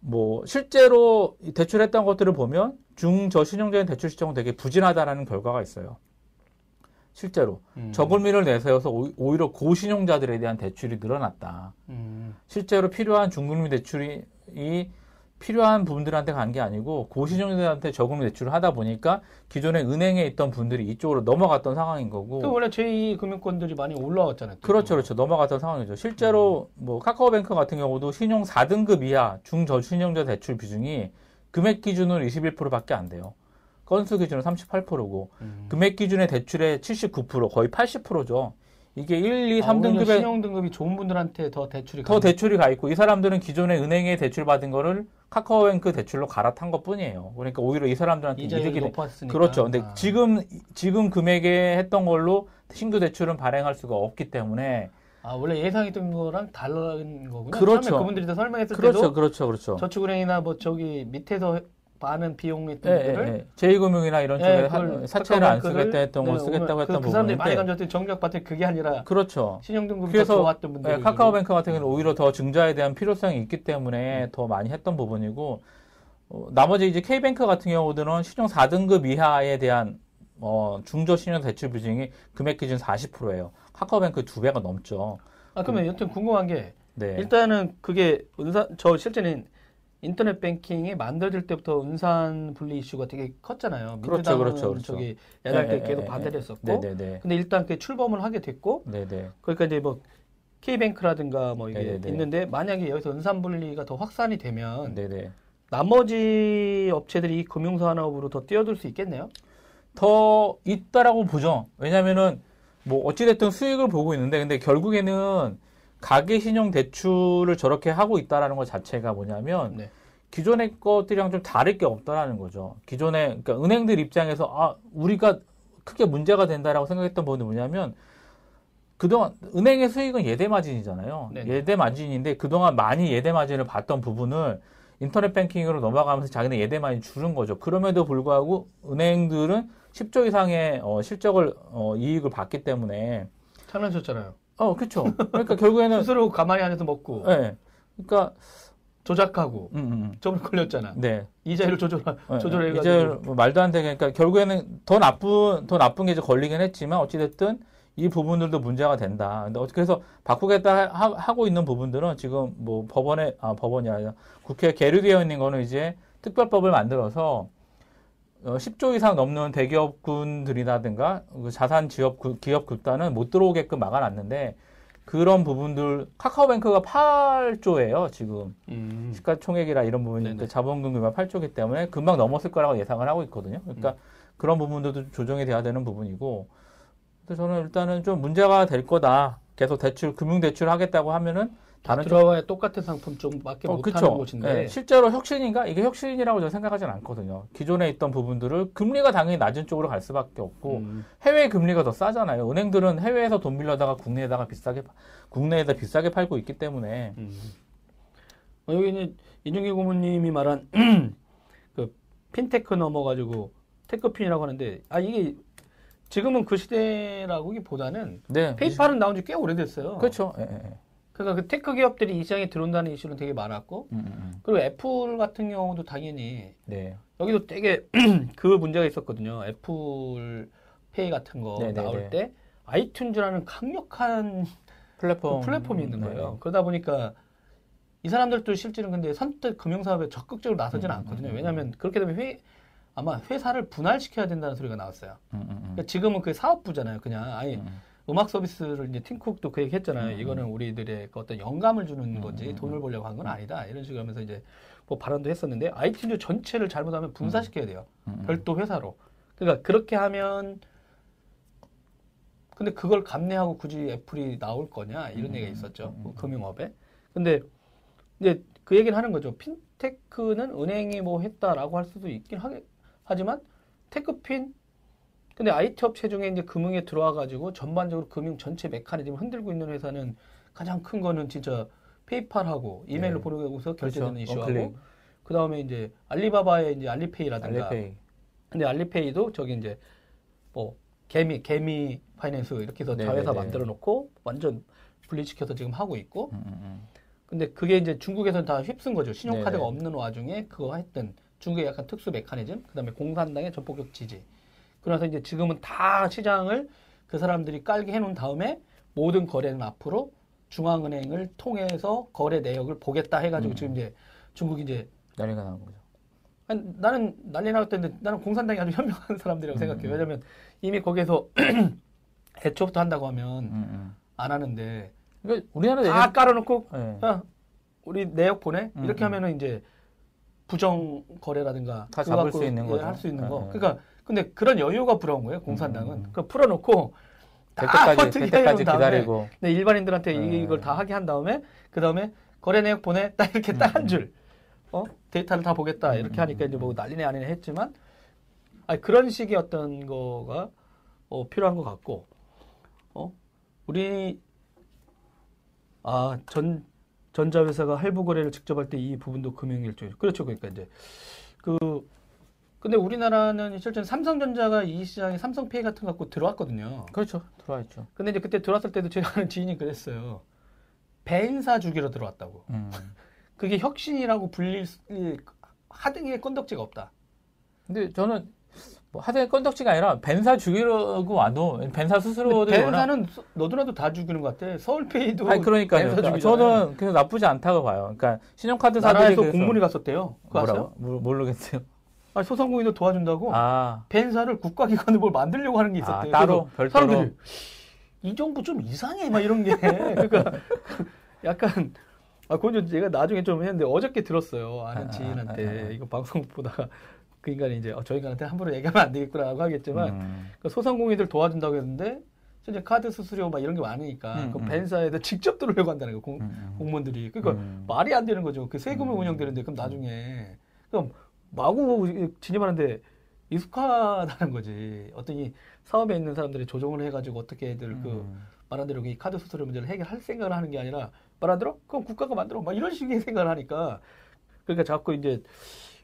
뭐 실제로 이 대출했던 것들을 보면 중저신용자인 대출 시장은 되게 부진하다라는 결과가 있어요. 실제로 음. 저금리를 내세워서 오- 오히려 고신용자들에 대한 대출이 늘어났다. 음. 실제로 필요한 중금리 대출이 이 필요한 분들한테 간 게 아니고 고신용자들한테 저금리 대출을 하다 보니까 기존에 은행에 있던 분들이 이쪽으로 넘어갔던 상황인 거고. 그 원래 제2 금융권들이 많이 올라왔잖아요. 또. 그렇죠, 그렇죠. 넘어갔던 상황이죠. 실제로 뭐 카카오뱅크 같은 경우도 신용 4등급 이하 중저신용자 대출 비중이 금액 기준으로 21%밖에 안 돼요. 건수 기준으로 38%고 음. 금액 기준의 대출의 79% 거의 80%죠. 이게 1, 2, 아, 오히려 3등급에 신용 등급이 좋은 분들한테 더 대출이 더 가는- 대출이 가 있고 이 사람들은 기존에 은행에 대출 받은 거를 카카오뱅크 대출로 갈아탄 것 뿐이에요. 그러니까 오히려 이 사람들한테 이득이 돼. 높았으니까. 그렇죠. 근데 아. 지금 지금 금액에 했던 걸로 신규 대출은 발행할 수가 없기 때문에 아 원래 예상했던 거랑 다른 거구나. 그렇죠. 처음에 그분들이 다 설명했을 그렇죠, 때도 그렇죠, 그렇죠. 저축은행이나 뭐 저기 밑에서 많은 비용 예, 했던 예, 분들을 예. 제2금융이나 이런 예, 쪽에 하- 사채를 안 쓰겠다 했던 걸 네, 쓰겠다고 오늘 했던 그, 그 사람들이 많이 정작 봤더니 그게 아니라 그렇죠. 신용 등급이 더 그래서 좋았던 분들이 예, 카카오뱅크 같은 경우는 오히려 더 증자에 대한 필요성이 있기 때문에 더 많이 했던 부분이고 어, 나머지 이제 K뱅크 같은 경우들은 신용 4등급 이하에 대한 어, 중저 신용 대출 비중이 금액 기준 40%예요. 카카오뱅크 두 배가 넘죠. 아 그러면 여튼 궁금한 게 네. 일단은 그게 은사 저 실제는 인터넷 뱅킹이 만들어질 때부터 은산 분리 이슈가 되게 컸잖아요. 그렇죠, 그렇죠, 그렇죠. 저기 야당 때 예, 계속 예, 반대를 예. 했었고. 네네네. 근데 일단 그 출범을 하게 됐고, 네네. 그러니까 이제 뭐 K뱅크라든가 뭐 이게 네네네. 있는데 만약에 여기서 은산 분리가 더 확산이 되면 네네. 나머지 업체들이 이 금융산업으로 더 뛰어들 수 있겠네요. 더 있다라고 보죠. 왜냐면은 뭐 어찌됐든 수익을 보고 있는데 근데 결국에는 가계 신용 대출을 저렇게 하고 있다라는 것 자체가 뭐냐면 네. 기존의 것들이랑 좀 다를 게 없다라는 거죠. 기존에 그러니까 은행들 입장에서 아 우리가 크게 문제가 된다라고 생각했던 부분이 뭐냐면 그동안 은행의 수익은 예대 마진이잖아요. 네네. 예대 마진인데 그동안 많이 예대 마진을 봤던 부분을 인터넷 뱅킹으로 넘어가면서 자기네 예대 마진 줄은 거죠. 그럼에도 불구하고 은행들은 10조 이상의 어, 실적을 어, 이익을 받기 때문에 장난쳤잖아요. 어 그렇죠. 그러니까 결국에는 스스로 가만히 앉아서 먹고 예. 그러니까 조작하고 음, 음, 저번에 걸렸잖아. 네. 이자율 조절 예, 조절해가지고 이제 뭐 말도 안 되게 그러니까 결국에는 더 나쁜 더 나쁜 게 이제 걸리긴 했지만 어찌 됐든 이 부분들도 문제가 된다. 근데 어떻게 해서 바꾸겠다 하, 하고 있는 부분들은 지금 뭐 법원에 아 법원이 아니라 국회에 계류되어 있는 거는 이제 특별법을 만들어서 어, 10조 이상 넘는 대기업군들이라든가 그 자산 지역 구- 기업 집단은 못 들어오게끔 막아놨는데 그런 부분들 카카오뱅크가 8조예요 지금 음. 시가총액이라 이런 부분이 네네. 그 자본금 규모가 8조기 때문에 금방 넘었을 거라고 예상을 하고 있거든요. 그러니까 음. 그런 부분들도 조정이 돼야 되는 부분이고, 그래서 저는 일단은 좀 문제가 될 거다. 계속 대출, 금융 대출 하겠다고 하면은 다른 쪽- 들어와야 똑같은 상품 좀밖에 어, 못하는 그쵸. 곳인데 네, 실제로 혁신인가? 이게 혁신이라고 저는 생각하진 않거든요. 기존에 있던 부분들을 금리가 당연히 낮은 쪽으로 갈 수밖에 없고, 음. 해외 금리가 더 싸잖아요. 은행들은 해외에서 돈 빌려다가 국내에다가 비싸게, 파- 국내에다 비싸게 팔고 있기 때문에, 음. 어, 여기 이제 이준기 고모님이 말한 [CLEARS THROAT] 그 핀테크 넘어가지고 techfin이라고 하는데 아 이게 지금은 그 시대라고기보다는 네. 페이팔은 나온 지 꽤 오래됐어요. 그렇죠. 예, 예, 예. 그러니까 그 tech 기업들이 이 시장에 들어온다는 이슈는 되게 많았고 음, 음, 음. 그리고 애플 같은 경우도 당연히 네. 여기도 되게 [CLEARS THROAT] 그 문제가 있었거든요. 애플 페이 같은 거 네네네. 나올 때 아이튠즈라는 강력한 플랫폼. 그 플랫폼이 있는 네. 거예요. 그러다 보니까 이 사람들도 실제로 근데 선뜻 금융사업에 적극적으로 나서지는 음, 않거든요. 음, 음. 왜냐하면 그렇게 되면 회 아마 회사를 분할시켜야 된다는 소리가 나왔어요. 음, 음, 음. 그러니까 지금은 그 사업부잖아요. 그냥 아예 음. 음악 서비스를 이제 팀쿡도 그 얘기 했잖아요. 음, 이거는 우리들의 그 어떤 영감을 주는 음, 거지 음, 돈을 벌려고 한 건 아니다. 이런 식으로 하면서 이제 뭐 발언도 했었는데 아이튠즈 전체를 잘못하면 분사시켜야 돼요. 음, 음. 별도 회사로. 그러니까 그렇게 하면 근데 그걸 감내하고 굳이 애플이 나올 거냐 이런 음, 얘기가 있었죠. 음, 음. 그 금융업에. 근데 이제 그 얘기를 하는 거죠. 핀테크는 은행이 뭐 했다라고 할 수도 있긴 하겠, 하지만 테크핀 근데 IT 업체 중에 이제 금융에 들어와 가지고 전반적으로 금융 전체 메커니즘을 흔들고 있는 회사는 가장 큰 거는 진짜 페이팔하고 이메일로 네. 보내고서 결제되는 그렇죠. 이슈하고. 그 다음에 이제 알리바바의 이제 알리페이라든가 알리페이. 근데 알리페이도 저기 이제 뭐 개미 개미 파이낸스 이렇게 해서 네네네. 자회사 만들어 놓고 완전 분리시켜서 지금 하고 있고 음, 음, 음. 근데 그게 이제 중국에서는 다 휩쓴 거죠 신용카드가 네네. 없는 와중에 그거 했던 중국의 약간 특수 메커니즘 그다음에 공산당의 전폭적 지지 그래서 이제 지금은 다 시장을 그 사람들이 깔게 해놓은 다음에 모든 거래는 앞으로 중앙은행을 통해서 거래 내역을 보겠다 해가지고 음. 지금 이제 중국이 이제 난리가 나는 거죠. 아니, 나는 난리 나왔던데 나는 공산당이 아주 현명한 사람들이라고 음, 생각해요. 음. 왜냐면 이미 거기에서 [CLEARS THROAT] 애초부터 한다고 하면 음, 음. 안 하는데 그러니까 우리나라 다 예전 깔아놓고 네. 야, 우리 내역 보내 음, 이렇게 음. 하면은 이제 부정 거래라든가 다 잡을 수 있는 예, 거죠. 할수 있는 거. 네, 네. 그러니까 근데 그런 여유가 부러운 거예요. 공산당은. 음, 음. 그 풀어놓고 될다 때까지 [LAUGHS] 기다리고. 네, 일반인들한테 이- 네. 이걸 다 하게 한 다음에 그 다음에 거래 내역 보내 [LAUGHS] 딱 이렇게 딱 한 줄. 어 데이터를 다 보겠다 이렇게 음, 하니까 음, 이제 뭐 난리네 아니네 했지만 아니 그런 식의 어떤 거가 어, 필요한 것 같고 어 우리 아 전 전자회사가 할부 거래를 직접 할 때 이 부분도 금융일조 그렇죠 그러니까 이제 그 근데 우리나라는 실제 삼성전자가 이 시장에 삼성페이 같은 거 갖고 들어왔거든요. 그렇죠. 들어와 있죠. 근데 이제 그때 들어왔을 때도 제가 아는 지인이 그랬어요. 배인사 주기로 들어왔다고. 음. 그게 혁신이라고 불릴 하등의 건덕지가 없다. 근데 저는 뭐 하여튼 건덕지가 아니라 벤사 죽이려고 와도 벤사 스스로도 벤사는 너도나도 다 죽이는 것 같아. 서울페이도 아니 그러니까요. 그러니까 저는 그래서 나쁘지 않다고 봐요. 그러니까 신용카드사들이 나라에서 공문이 갔었대요. 뭐라고? 모르겠어요. 아니, 소상공인도 도와준다고 아. 벤사를 국가기관을 뭘 만들려고 하는 게 있었대요. 아, 따로 별도로 사람들이 이 정부 좀 이상해 막 이런 게 [LAUGHS] 그러니까 약간 아 그건 제가 나중에 좀 했는데 어저께 들었어요 아는 아, 지인한테 아, 아, 이거 방송 보다가 그 인간이 이제 어, 저 인간한테 함부로 얘기하면 안 되겠구나라고 하겠지만 음. 그 소상공인들 도와준다고 했는데 실제 카드 수수료 막 이런 게 많으니까 음, 그 음. 벤사에다 직접 들어오려고 한다는 거 공, 음, 음. 공무원들이 그러니까 음. 말이 안 되는 거죠 그 세금을 운영되는데 그럼 나중에 그럼 마구 진입하는데 익숙하다는 거지. 어떤 이 사업에 있는 사람들이 조정을 해가지고 어떻게들 그 음. 말한 대로 이 카드 수수료 문제를 해결할 생각을 하는 게 아니라 말한 대로 그럼 국가가 만들어 막 이런 식의 생각을 하니까 그러니까 자꾸 이제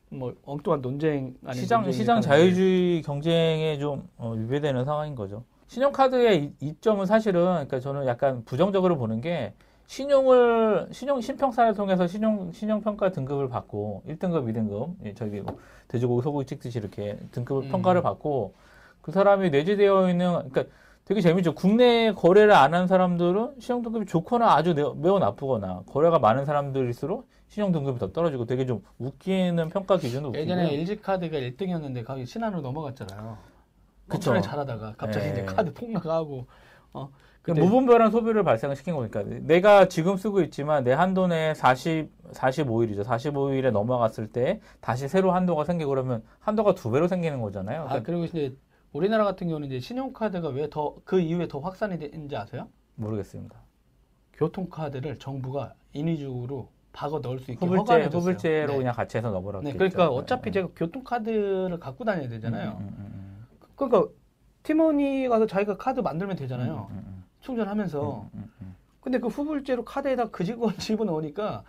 뭐 엉뚱한 논쟁 아닌 시장 시장 자유주의 경쟁에 좀 어, 위배되는 상황인 거죠. 신용카드의 이점은 사실은 그러니까 저는 약간 부정적으로 보는 게 신용을 신용 신평사를 통해서 신용 신용 평가 등급을 받고 1등급, 2등급 예, 저기 뭐 돼지고기 소고기 찍듯이 이렇게 등급을 음. 평가를 받고 그 사람이 내재되어 있는 그러니까 되게 재밌죠. 국내 거래를 안 한 사람들은 신용 등급이 좋거나 아주 매우 나쁘거나 거래가 많은 사람들일수록 신용 등급이 더 떨어지고 되게 좀 웃기는 평가 기준도 웃기고 예전에 LG 카드가 1등이었는데 거기 신한으로 넘어갔잖아요. 그쵸. 잘하다가 갑자기 네. 이제 카드 폭락하고 어 그러니까 무분별한 소비를 발생시킨 거니까 내가 지금 쓰고 있지만 내 한도내 40 45일이죠. 45일에 넘어갔을 때 다시 새로 한도가 생기고 그러면 한도가 두 배로 생기는 거잖아요. 아 그리고 이제 우리나라 같은 경우는 이제 신용카드가 왜 더 그 이후에 더 확산이 되는지 아세요? 모르겠습니다. 교통카드를 정부가 인위적으로 박아 넣을 수 있게 허가를 후불제로 네. 그냥 같이 해서 넣어버렸죠. 네, 그러니까 어차피 네. 제가 교통카드를 갖고 다녀야 되잖아요. 음, 음, 음, 음. 그러니까 팀원이 가서 자기가 카드 만들면 되잖아요. 음, 음, 충전하면서. 근데 그 후불제로 카드에다 그 직원 [LAUGHS] 집어넣으니까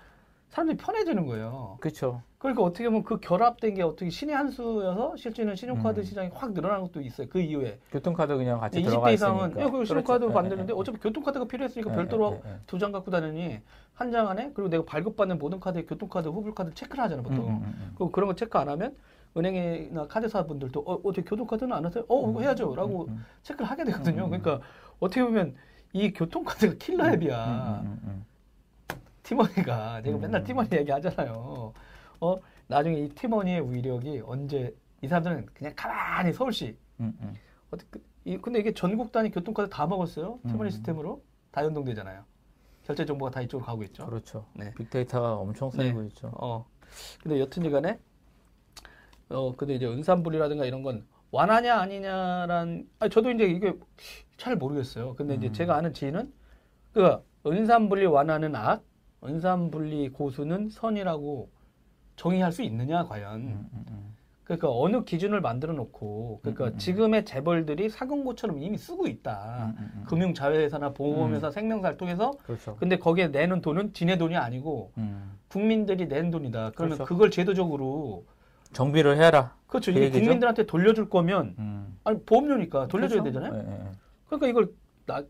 사람들이 편해지는 거예요. 그렇죠. 그러니까 어떻게 보면 그 결합된 게 어떻게 신의 한 수여서 실제는 신용카드 음. 시장이 확 늘어난 것도 있어요. 그 이후에. 교통카드 그냥 같이 20대 이상은 야, 그 신용카드 그렇죠. 만드는데 예, 예. 어차피 교통카드가 필요했으니까 에, 별도로 두 장 갖고 다니니 한 장 안에 그리고 내가 발급받는 모든 카드에 교통카드, 후불카드 체크를 하잖아 보통. 음, 음, 음. 음. 그런 거 체크 안 하면 은행이나 카드사 분들도 어, 어떻게 교통카드는 안 하세요? 어, 음, 해야죠.라고 체크를 하게 되거든요. 그러니까 어떻게 보면 이 교통카드가 킬러 앱이야. 티머니가 제가 음. 맨날 티머니 얘기하잖아요. 어 나중에 이 티머니의 위력이 언제 이 사람들은 그냥 가만히 서울시 음, 음. 어떻게 그, 이, 근데 이게 전국 단위 교통카드 다 먹었어요. 티머니 음. 시스템으로 다 연동되잖아요. 결제 정보가 다 이쪽으로 가고 있죠. 그렇죠. 네. 빅데이터가 엄청 쌓이고 네. 있죠. 어. 근데 여튼지간에 어 근데 이제 은산불이라든가 이런 건 완하냐 아니냐란 아 저도 이제 이게 잘 모르겠어요. 근데 이제 음. 제가 아는 지인은 그 은산불이 완화는 악, 은산분리 고수는 선이라고 정의할 수 있느냐 과연 음, 음, 음. 그러니까 어느 기준을 만들어 놓고 그러니까 음. 지금의 재벌들이 사금고처럼 이미 쓰고 있다 금융 자회사나 보험회사 생명사를 통해서 그렇죠. 근데 거기에 내는 돈은 지네 돈이 아니고 국민들이 낸 돈이다 그러면 그렇죠. 그걸 제도적으로 정비를 해라 그렇죠 이게 국민들한테 돌려줄 거면 아니 보험료니까 돌려줘야 그렇죠? 되잖아요 네, 네. 그러니까 이걸 나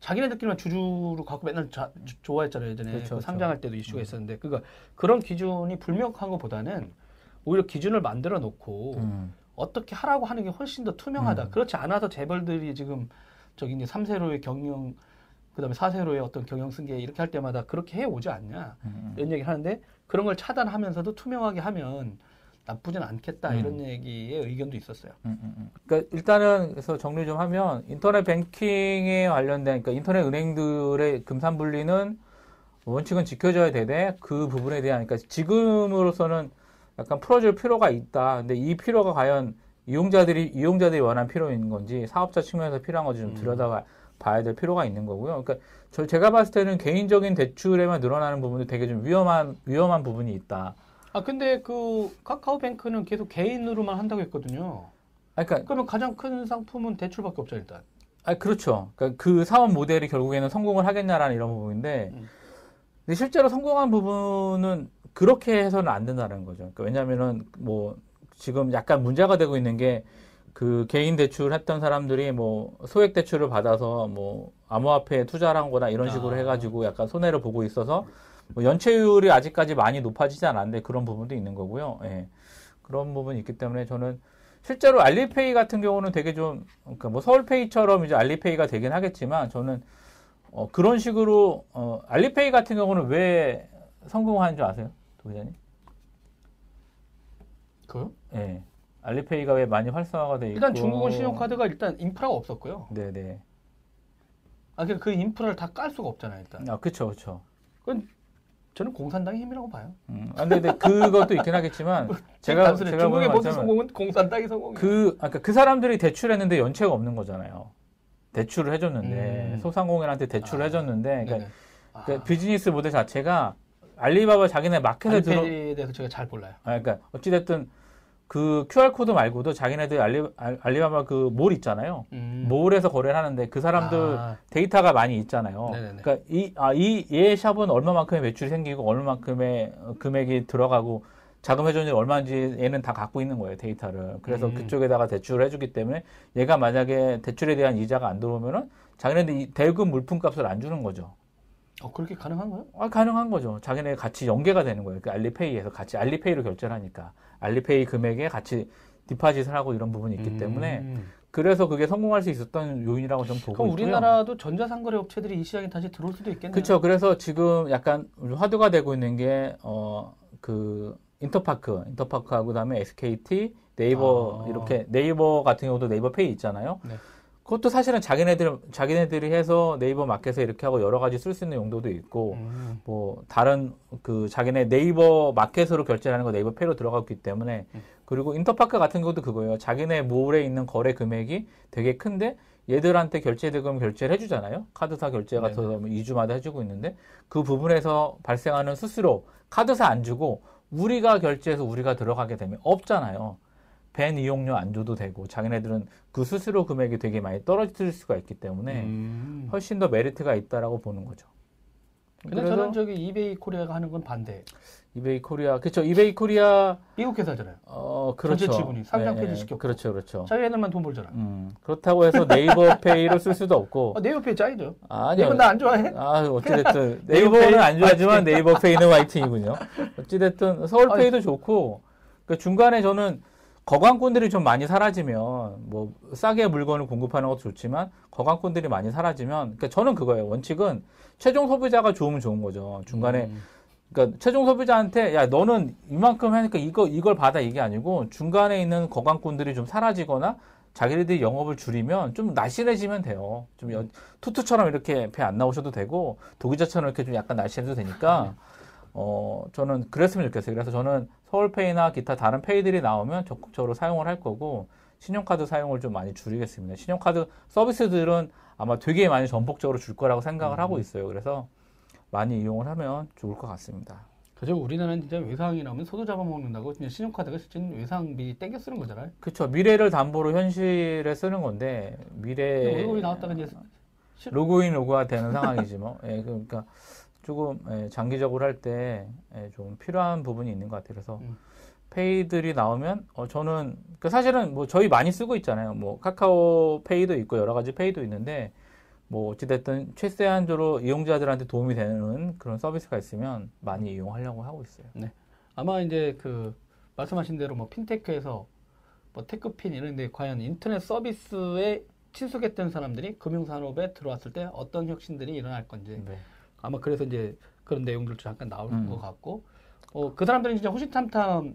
자기네들끼리만 주주로 갖고 맨날 자, 주, 좋아했잖아요 예전에 그렇죠, 그 그렇죠. 상장할 때도 이슈가 음. 있었는데 그러니까 그런 기준이 불명확한 것보다는 오히려 기준을 만들어 놓고 음. 어떻게 하라고 하는 게 훨씬 더 투명하다. 음. 그렇지 않아서 재벌들이 지금 저기 이제 3세로의 경영 그다음에 4세로의 어떤 경영 승계 이렇게 할 때마다 그렇게 해 오지 않냐 음. 이런 얘기를 하는데 그런 걸 차단하면서도 투명하게 하면 나쁘진 않겠다 음. 이런 얘기의 의견도 있었어요. 음, 음, 음. 그러니까 일단은 그래서 정리 좀 하면 인터넷 뱅킹에 관련된 그러니까 인터넷 은행들의 금산 분리는 원칙은 지켜져야 되되 그 부분에 대한 그러니까 지금으로서는 약간 풀어줄 필요가 있다. 근데 이 필요가 과연 이용자들이 이용자들이 원한 필요인 건지 사업자 측면에서 필요한 건지 좀 음. 들여다 봐야 될 필요가 있는 거고요. 그러니까 저 제가 봤을 때는 개인적인 대출에만 늘어나는 부분도 되게 좀 위험한 위험한 부분이 있다. 아 근데 그 카카오뱅크는 계속 개인으로만 한다고 했거든요. 아 그러니까 그러면 가장 큰 상품은 대출밖에 없죠 일단. 아 그렇죠. 그러니까 그 사업 모델이 결국에는 성공을 하겠냐라는 이런 부분인데, 음. 근데 실제로 성공한 부분은 그렇게 해서는 안 된다는 거죠. 그러니까 왜냐하면은 뭐 지금 약간 문제가 되고 있는 게 그 개인 대출 했던 사람들이 뭐 소액 대출을 받아서 뭐 암호화폐에 투자를 한 거나 이런 식으로 아. 해가지고 약간 손해를 보고 있어서 뭐 연체율이 아직까지 많이 높아지지 않았는데 그런 부분도 있는 거고요. 예. 그런 부분이 있기 때문에 저는 실제로 알리페이 같은 경우는 되게 좀, 그러니까 뭐 서울페이처럼 이제 알리페이가 되긴 하겠지만 저는 어, 그런 식으로, 어, 알리페이 같은 경우는 왜 성공하는 줄 아세요? 도 기자님? 그요? 예. 알리페이가 왜 많이 활성화가 돼 있고. 일단 중국은 신용카드가 일단 인프라가 없었고요. 네네. 아, 그그 인프라를 다 깔 수가 없잖아요, 일단. 아, 그쵸, 그쵸. 그건 저는 공산당의 힘이라고 봐요. 음, 아, 근데, 근데 그것도 있긴 하겠지만, 제가, 단순히 제가 중국의 관점은 성공은 공산당의 성공이에요. 그, 아까 그 사람들이 대출했는데 연체가 없는 거잖아요. 대출을 해줬는데, 음. 소상공인한테 대출을 아, 해줬는데, 그러니까, 네네. 아, 그 비즈니스 모델 자체가 알리바바 자기네 마켓에 들어, 대해서 제가 잘 몰라요. 아, 그러니까 어찌됐든 그 QR코드 말고도 자기네들 알리, 알- 알리바바 그 몰 있잖아요. 음. 몰에서 거래를 하는데 그 사람들 아. 데이터가 많이 있잖아요. 네네네. 그러니까 이, 아, 이, 얘 shop은 얼마만큼의 매출이 생기고 얼마만큼의 어, 금액이 들어가고 자금 회전율이 얼마인지 얘는 다 갖고 있는 거예요, 데이터를. 그래서 음. 그쪽에다가 대출을 해주기 때문에 얘가 만약에 대출에 대한 이자가 안 들어오면은 자기네들 이 대금 물품 값을 안 주는 거죠. 어, 그렇게 가능한가요? 아, 가능한 거죠. 자기네 같이 연계가 되는 거예요. 그 알리페이에서 같이 알리페이로 결제를 하니까. 알리페이 금액에 같이 디파짓을 하고 이런 부분이 있기 때문에 음. 그래서 그게 성공할 수 있었던 요인이라고 저는 보고 그럼 있고요. 우리나라도 전자상거래 업체들이 이 시장에 다시 들어올 수도 있겠네요. 그렇죠. 그래서 지금 약간 화두가 되고 있는 게 어 그 인터파크, 인터파크하고 그다음에 SKT, 네이버 아. 이렇게 네이버 같은 경우도 네이버 페이 있잖아요. 네. 그것도 사실은 자기네들 자기네들이 해서 네이버 마켓에 이렇게 하고 여러 가지 쓸 수 있는 용도도 있고 음. 뭐 다른 그 자기네 네이버 마켓으로 결제하는 거 네이버 페이로 들어갔기 때문에 음. 그리고 인터파크 같은 것도 그거예요. 자기네 몰에 있는 거래 금액이 되게 큰데 얘들한테 결제 대금 결제를 해주잖아요. 카드사 결제 같은 거 2주마다 해주고 있는데 그 부분에서 발생하는 수수료 카드사 안 주고 우리가 결제해서 우리가 들어가게 되면 없잖아요. VAN 이용료 안 줘도 되고 자기네들은 그 수수료 금액이 되게 많이 떨어질 수가 있기 때문에 음. 훨씬 더 메리트가 있다라고 보는 거죠. 근데 저는 저기 이베이 코리아가 하는 건 반대. 이베이 코리아 그렇죠. 이베이 코리아 미국 회사잖아요. 어 그렇죠. 전체 지분이 상장 네, 폐지시켰고. 그렇죠, 그렇죠. 자기 애들만 돈 벌잖아. 음 그렇다고 해서 네이버 [LAUGHS] 페이로 쓸 수도 없고 어, 네이버 페이 짱이죠. 아니요. 네이버 나 안 좋아해? 아 어찌됐든 [LAUGHS] 네이버 네이버는 페이 안 좋아하지만 [LAUGHS] 네이버 페이는 화이팅이군요. 어찌됐든 서울 페이도 좋고 그 중간에 저는 거간꾼들이 좀 많이 사라지면 뭐 싸게 물건을 공급하는 것도 좋지만 거간꾼들이 많이 사라지면 그러니까 저는 그거예요. 원칙은 최종 소비자가 좋으면 좋은 거죠. 중간에 음. 그러니까 최종 소비자한테 야 너는 이만큼 하니까 이거 이걸 받아 이게 아니고 중간에 있는 거간꾼들이 좀 사라지거나 자기네들이 영업을 줄이면 좀 날씬해지면 돼요. 좀 여- 투투처럼 이렇게 배 안 나오셔도 되고 도기자처럼 이렇게 좀 약간 날씬해도 되니까 어 저는 그랬으면 좋겠어요. 그래서 저는 서울페이나 기타 다른 페이들이 나오면 적극적으로 사용을 할 거고 신용카드 사용을 좀 많이 줄이겠습니다. 신용카드 서비스들은 아마 되게 많이 전폭적으로 줄 거라고 생각을 하고 있어요. 그래서 많이 이용을 하면 좋을 것 같습니다. 그죠. 우리나라는 진짜 외상이 나오면 소도 잡아먹는다고 그냥 신용카드가 실제 외상비 땡겨 쓰는 거잖아요. 그렇죠. 미래를 담보로 현실에 쓰는 건데 미래 월급이 나왔다가 이제 실- 로그인 로그가 되는 상황이지 뭐. 예, 그러니까 조금 예, 장기적으로 할 때 좀 필요한 부분이 있는 것 같아요. 그래서 음. 페이들이 나오면 어 저는 그 사실은 뭐 저희 많이 쓰고 있잖아요. 뭐 카카오 페이도 있고 여러 가지 페이도 있는데 뭐 어찌됐든 최대한적으로 이용자들한테 도움이 되는 그런 서비스가 있으면 많이 이용하려고 하고 있어요. 아마 이제 그 말씀하신 대로 뭐 핀테크에서 뭐 테크핀 이런 데 과연 인터넷 서비스에 친숙했던 사람들이 금융산업에 들어왔을 때 어떤 혁신들이 일어날 건지 네. 아마 그래서 이제 그런 내용들도 잠깐 나올 음. 것 같고 어, 그 사람들은 진짜 호시탐탐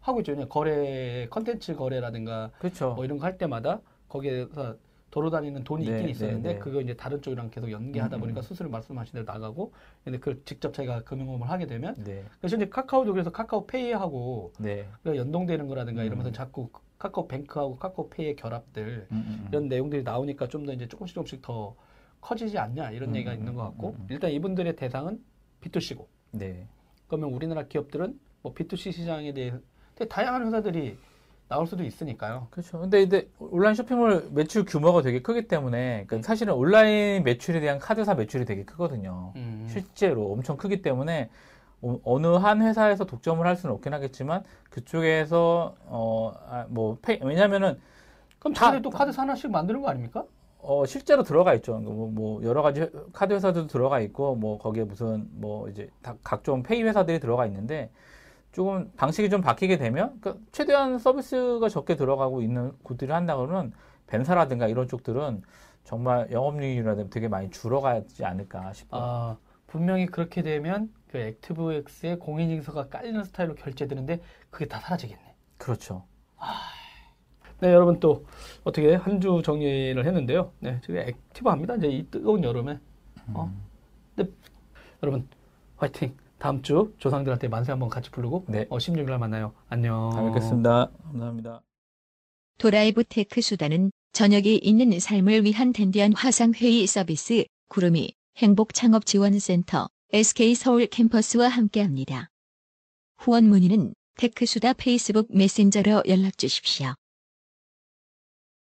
하고 있죠. 그냥 거래 컨텐츠 거래라든가 그렇죠. 뭐 이런 거 할 때마다 거기에서 돌아다니는 돈이 네, 있긴 네, 있었는데 네. 그거 이제 다른 쪽이랑 계속 연계하다 음, 보니까 음. 수수료 말씀하신 대로 나가고 근데 그걸 직접 자기가 금융업을 하게 되면 네. 그래서 이제 카카오도 그래서 카카오페이하고 네. 그 연동되는 거라든가 음. 이러면서 자꾸 카카오뱅크하고 카카오페이의 결합들 음, 음, 음. 이런 내용들이 나오니까 좀 더 이제 조금씩 조금씩 더 커지지 않냐 이런 음, 얘기가 음, 있는 것 음, 같고 음, 음. 일단 이분들의 대상은 B2C고 네. 그러면 우리나라 기업들은 뭐 B2C 시장에 대해 되게 다양한 회사들이 나올 수도 있으니까요. 그렇죠. 근데 이제 온라인 쇼핑몰 매출 규모가 되게 크기 때문에 그러니까 사실은 온라인 매출에 대한 카드사 매출이 되게 크거든요. 음. 실제로 엄청 크기 때문에 어, 어느 한 회사에서 독점을 할 수는 없긴 하겠지만 그쪽에서 어뭐 왜냐면은 그럼 다- 자기네 또 카드 하나씩 만드는 거 아닙니까? 어 실제로 들어가 있죠. 뭐, 뭐 여러 가지 회- 카드 회사들도 들어가 있고 뭐 거기에 무슨 뭐 이제 다 각종 페이 회사들이 들어가 있는데 조금 방식이 좀 바뀌게 되면 그러니까 최대한 서비스가 적게 들어가고 있는 곳들이 한다 그러면 벤사라든가 이런 쪽들은 정말 영업이익이라든가 되게 많이 줄어가지 않을까 싶어요. 아, 분명히 그렇게 되면 그 액티브엑스의 공인인증서가 깔리는 스타일로 결제되는데 그게 다 사라지겠네. 그렇죠. 네, 여러분 또 어떻게 한 주 정리를 했는데요. 네, 지금 active합니다. 이제 이 뜨거운 여름에. 어. 네, 여러분 화이팅. 다음 주 조상들한테 만세 한번 같이 부르고 네. 어, 16일 날 만나요. 안녕. 잘 뵙겠습니다. 감사합니다. 도라이브 테크 수다는 저녁이 있는 삶을 위한 dandy한 화상회의 서비스 구름이 행복창업지원센터 SK서울 캠퍼스와 함께합니다. 후원 문의는 테크수다 페이스북 메신저로 연락 주십시오.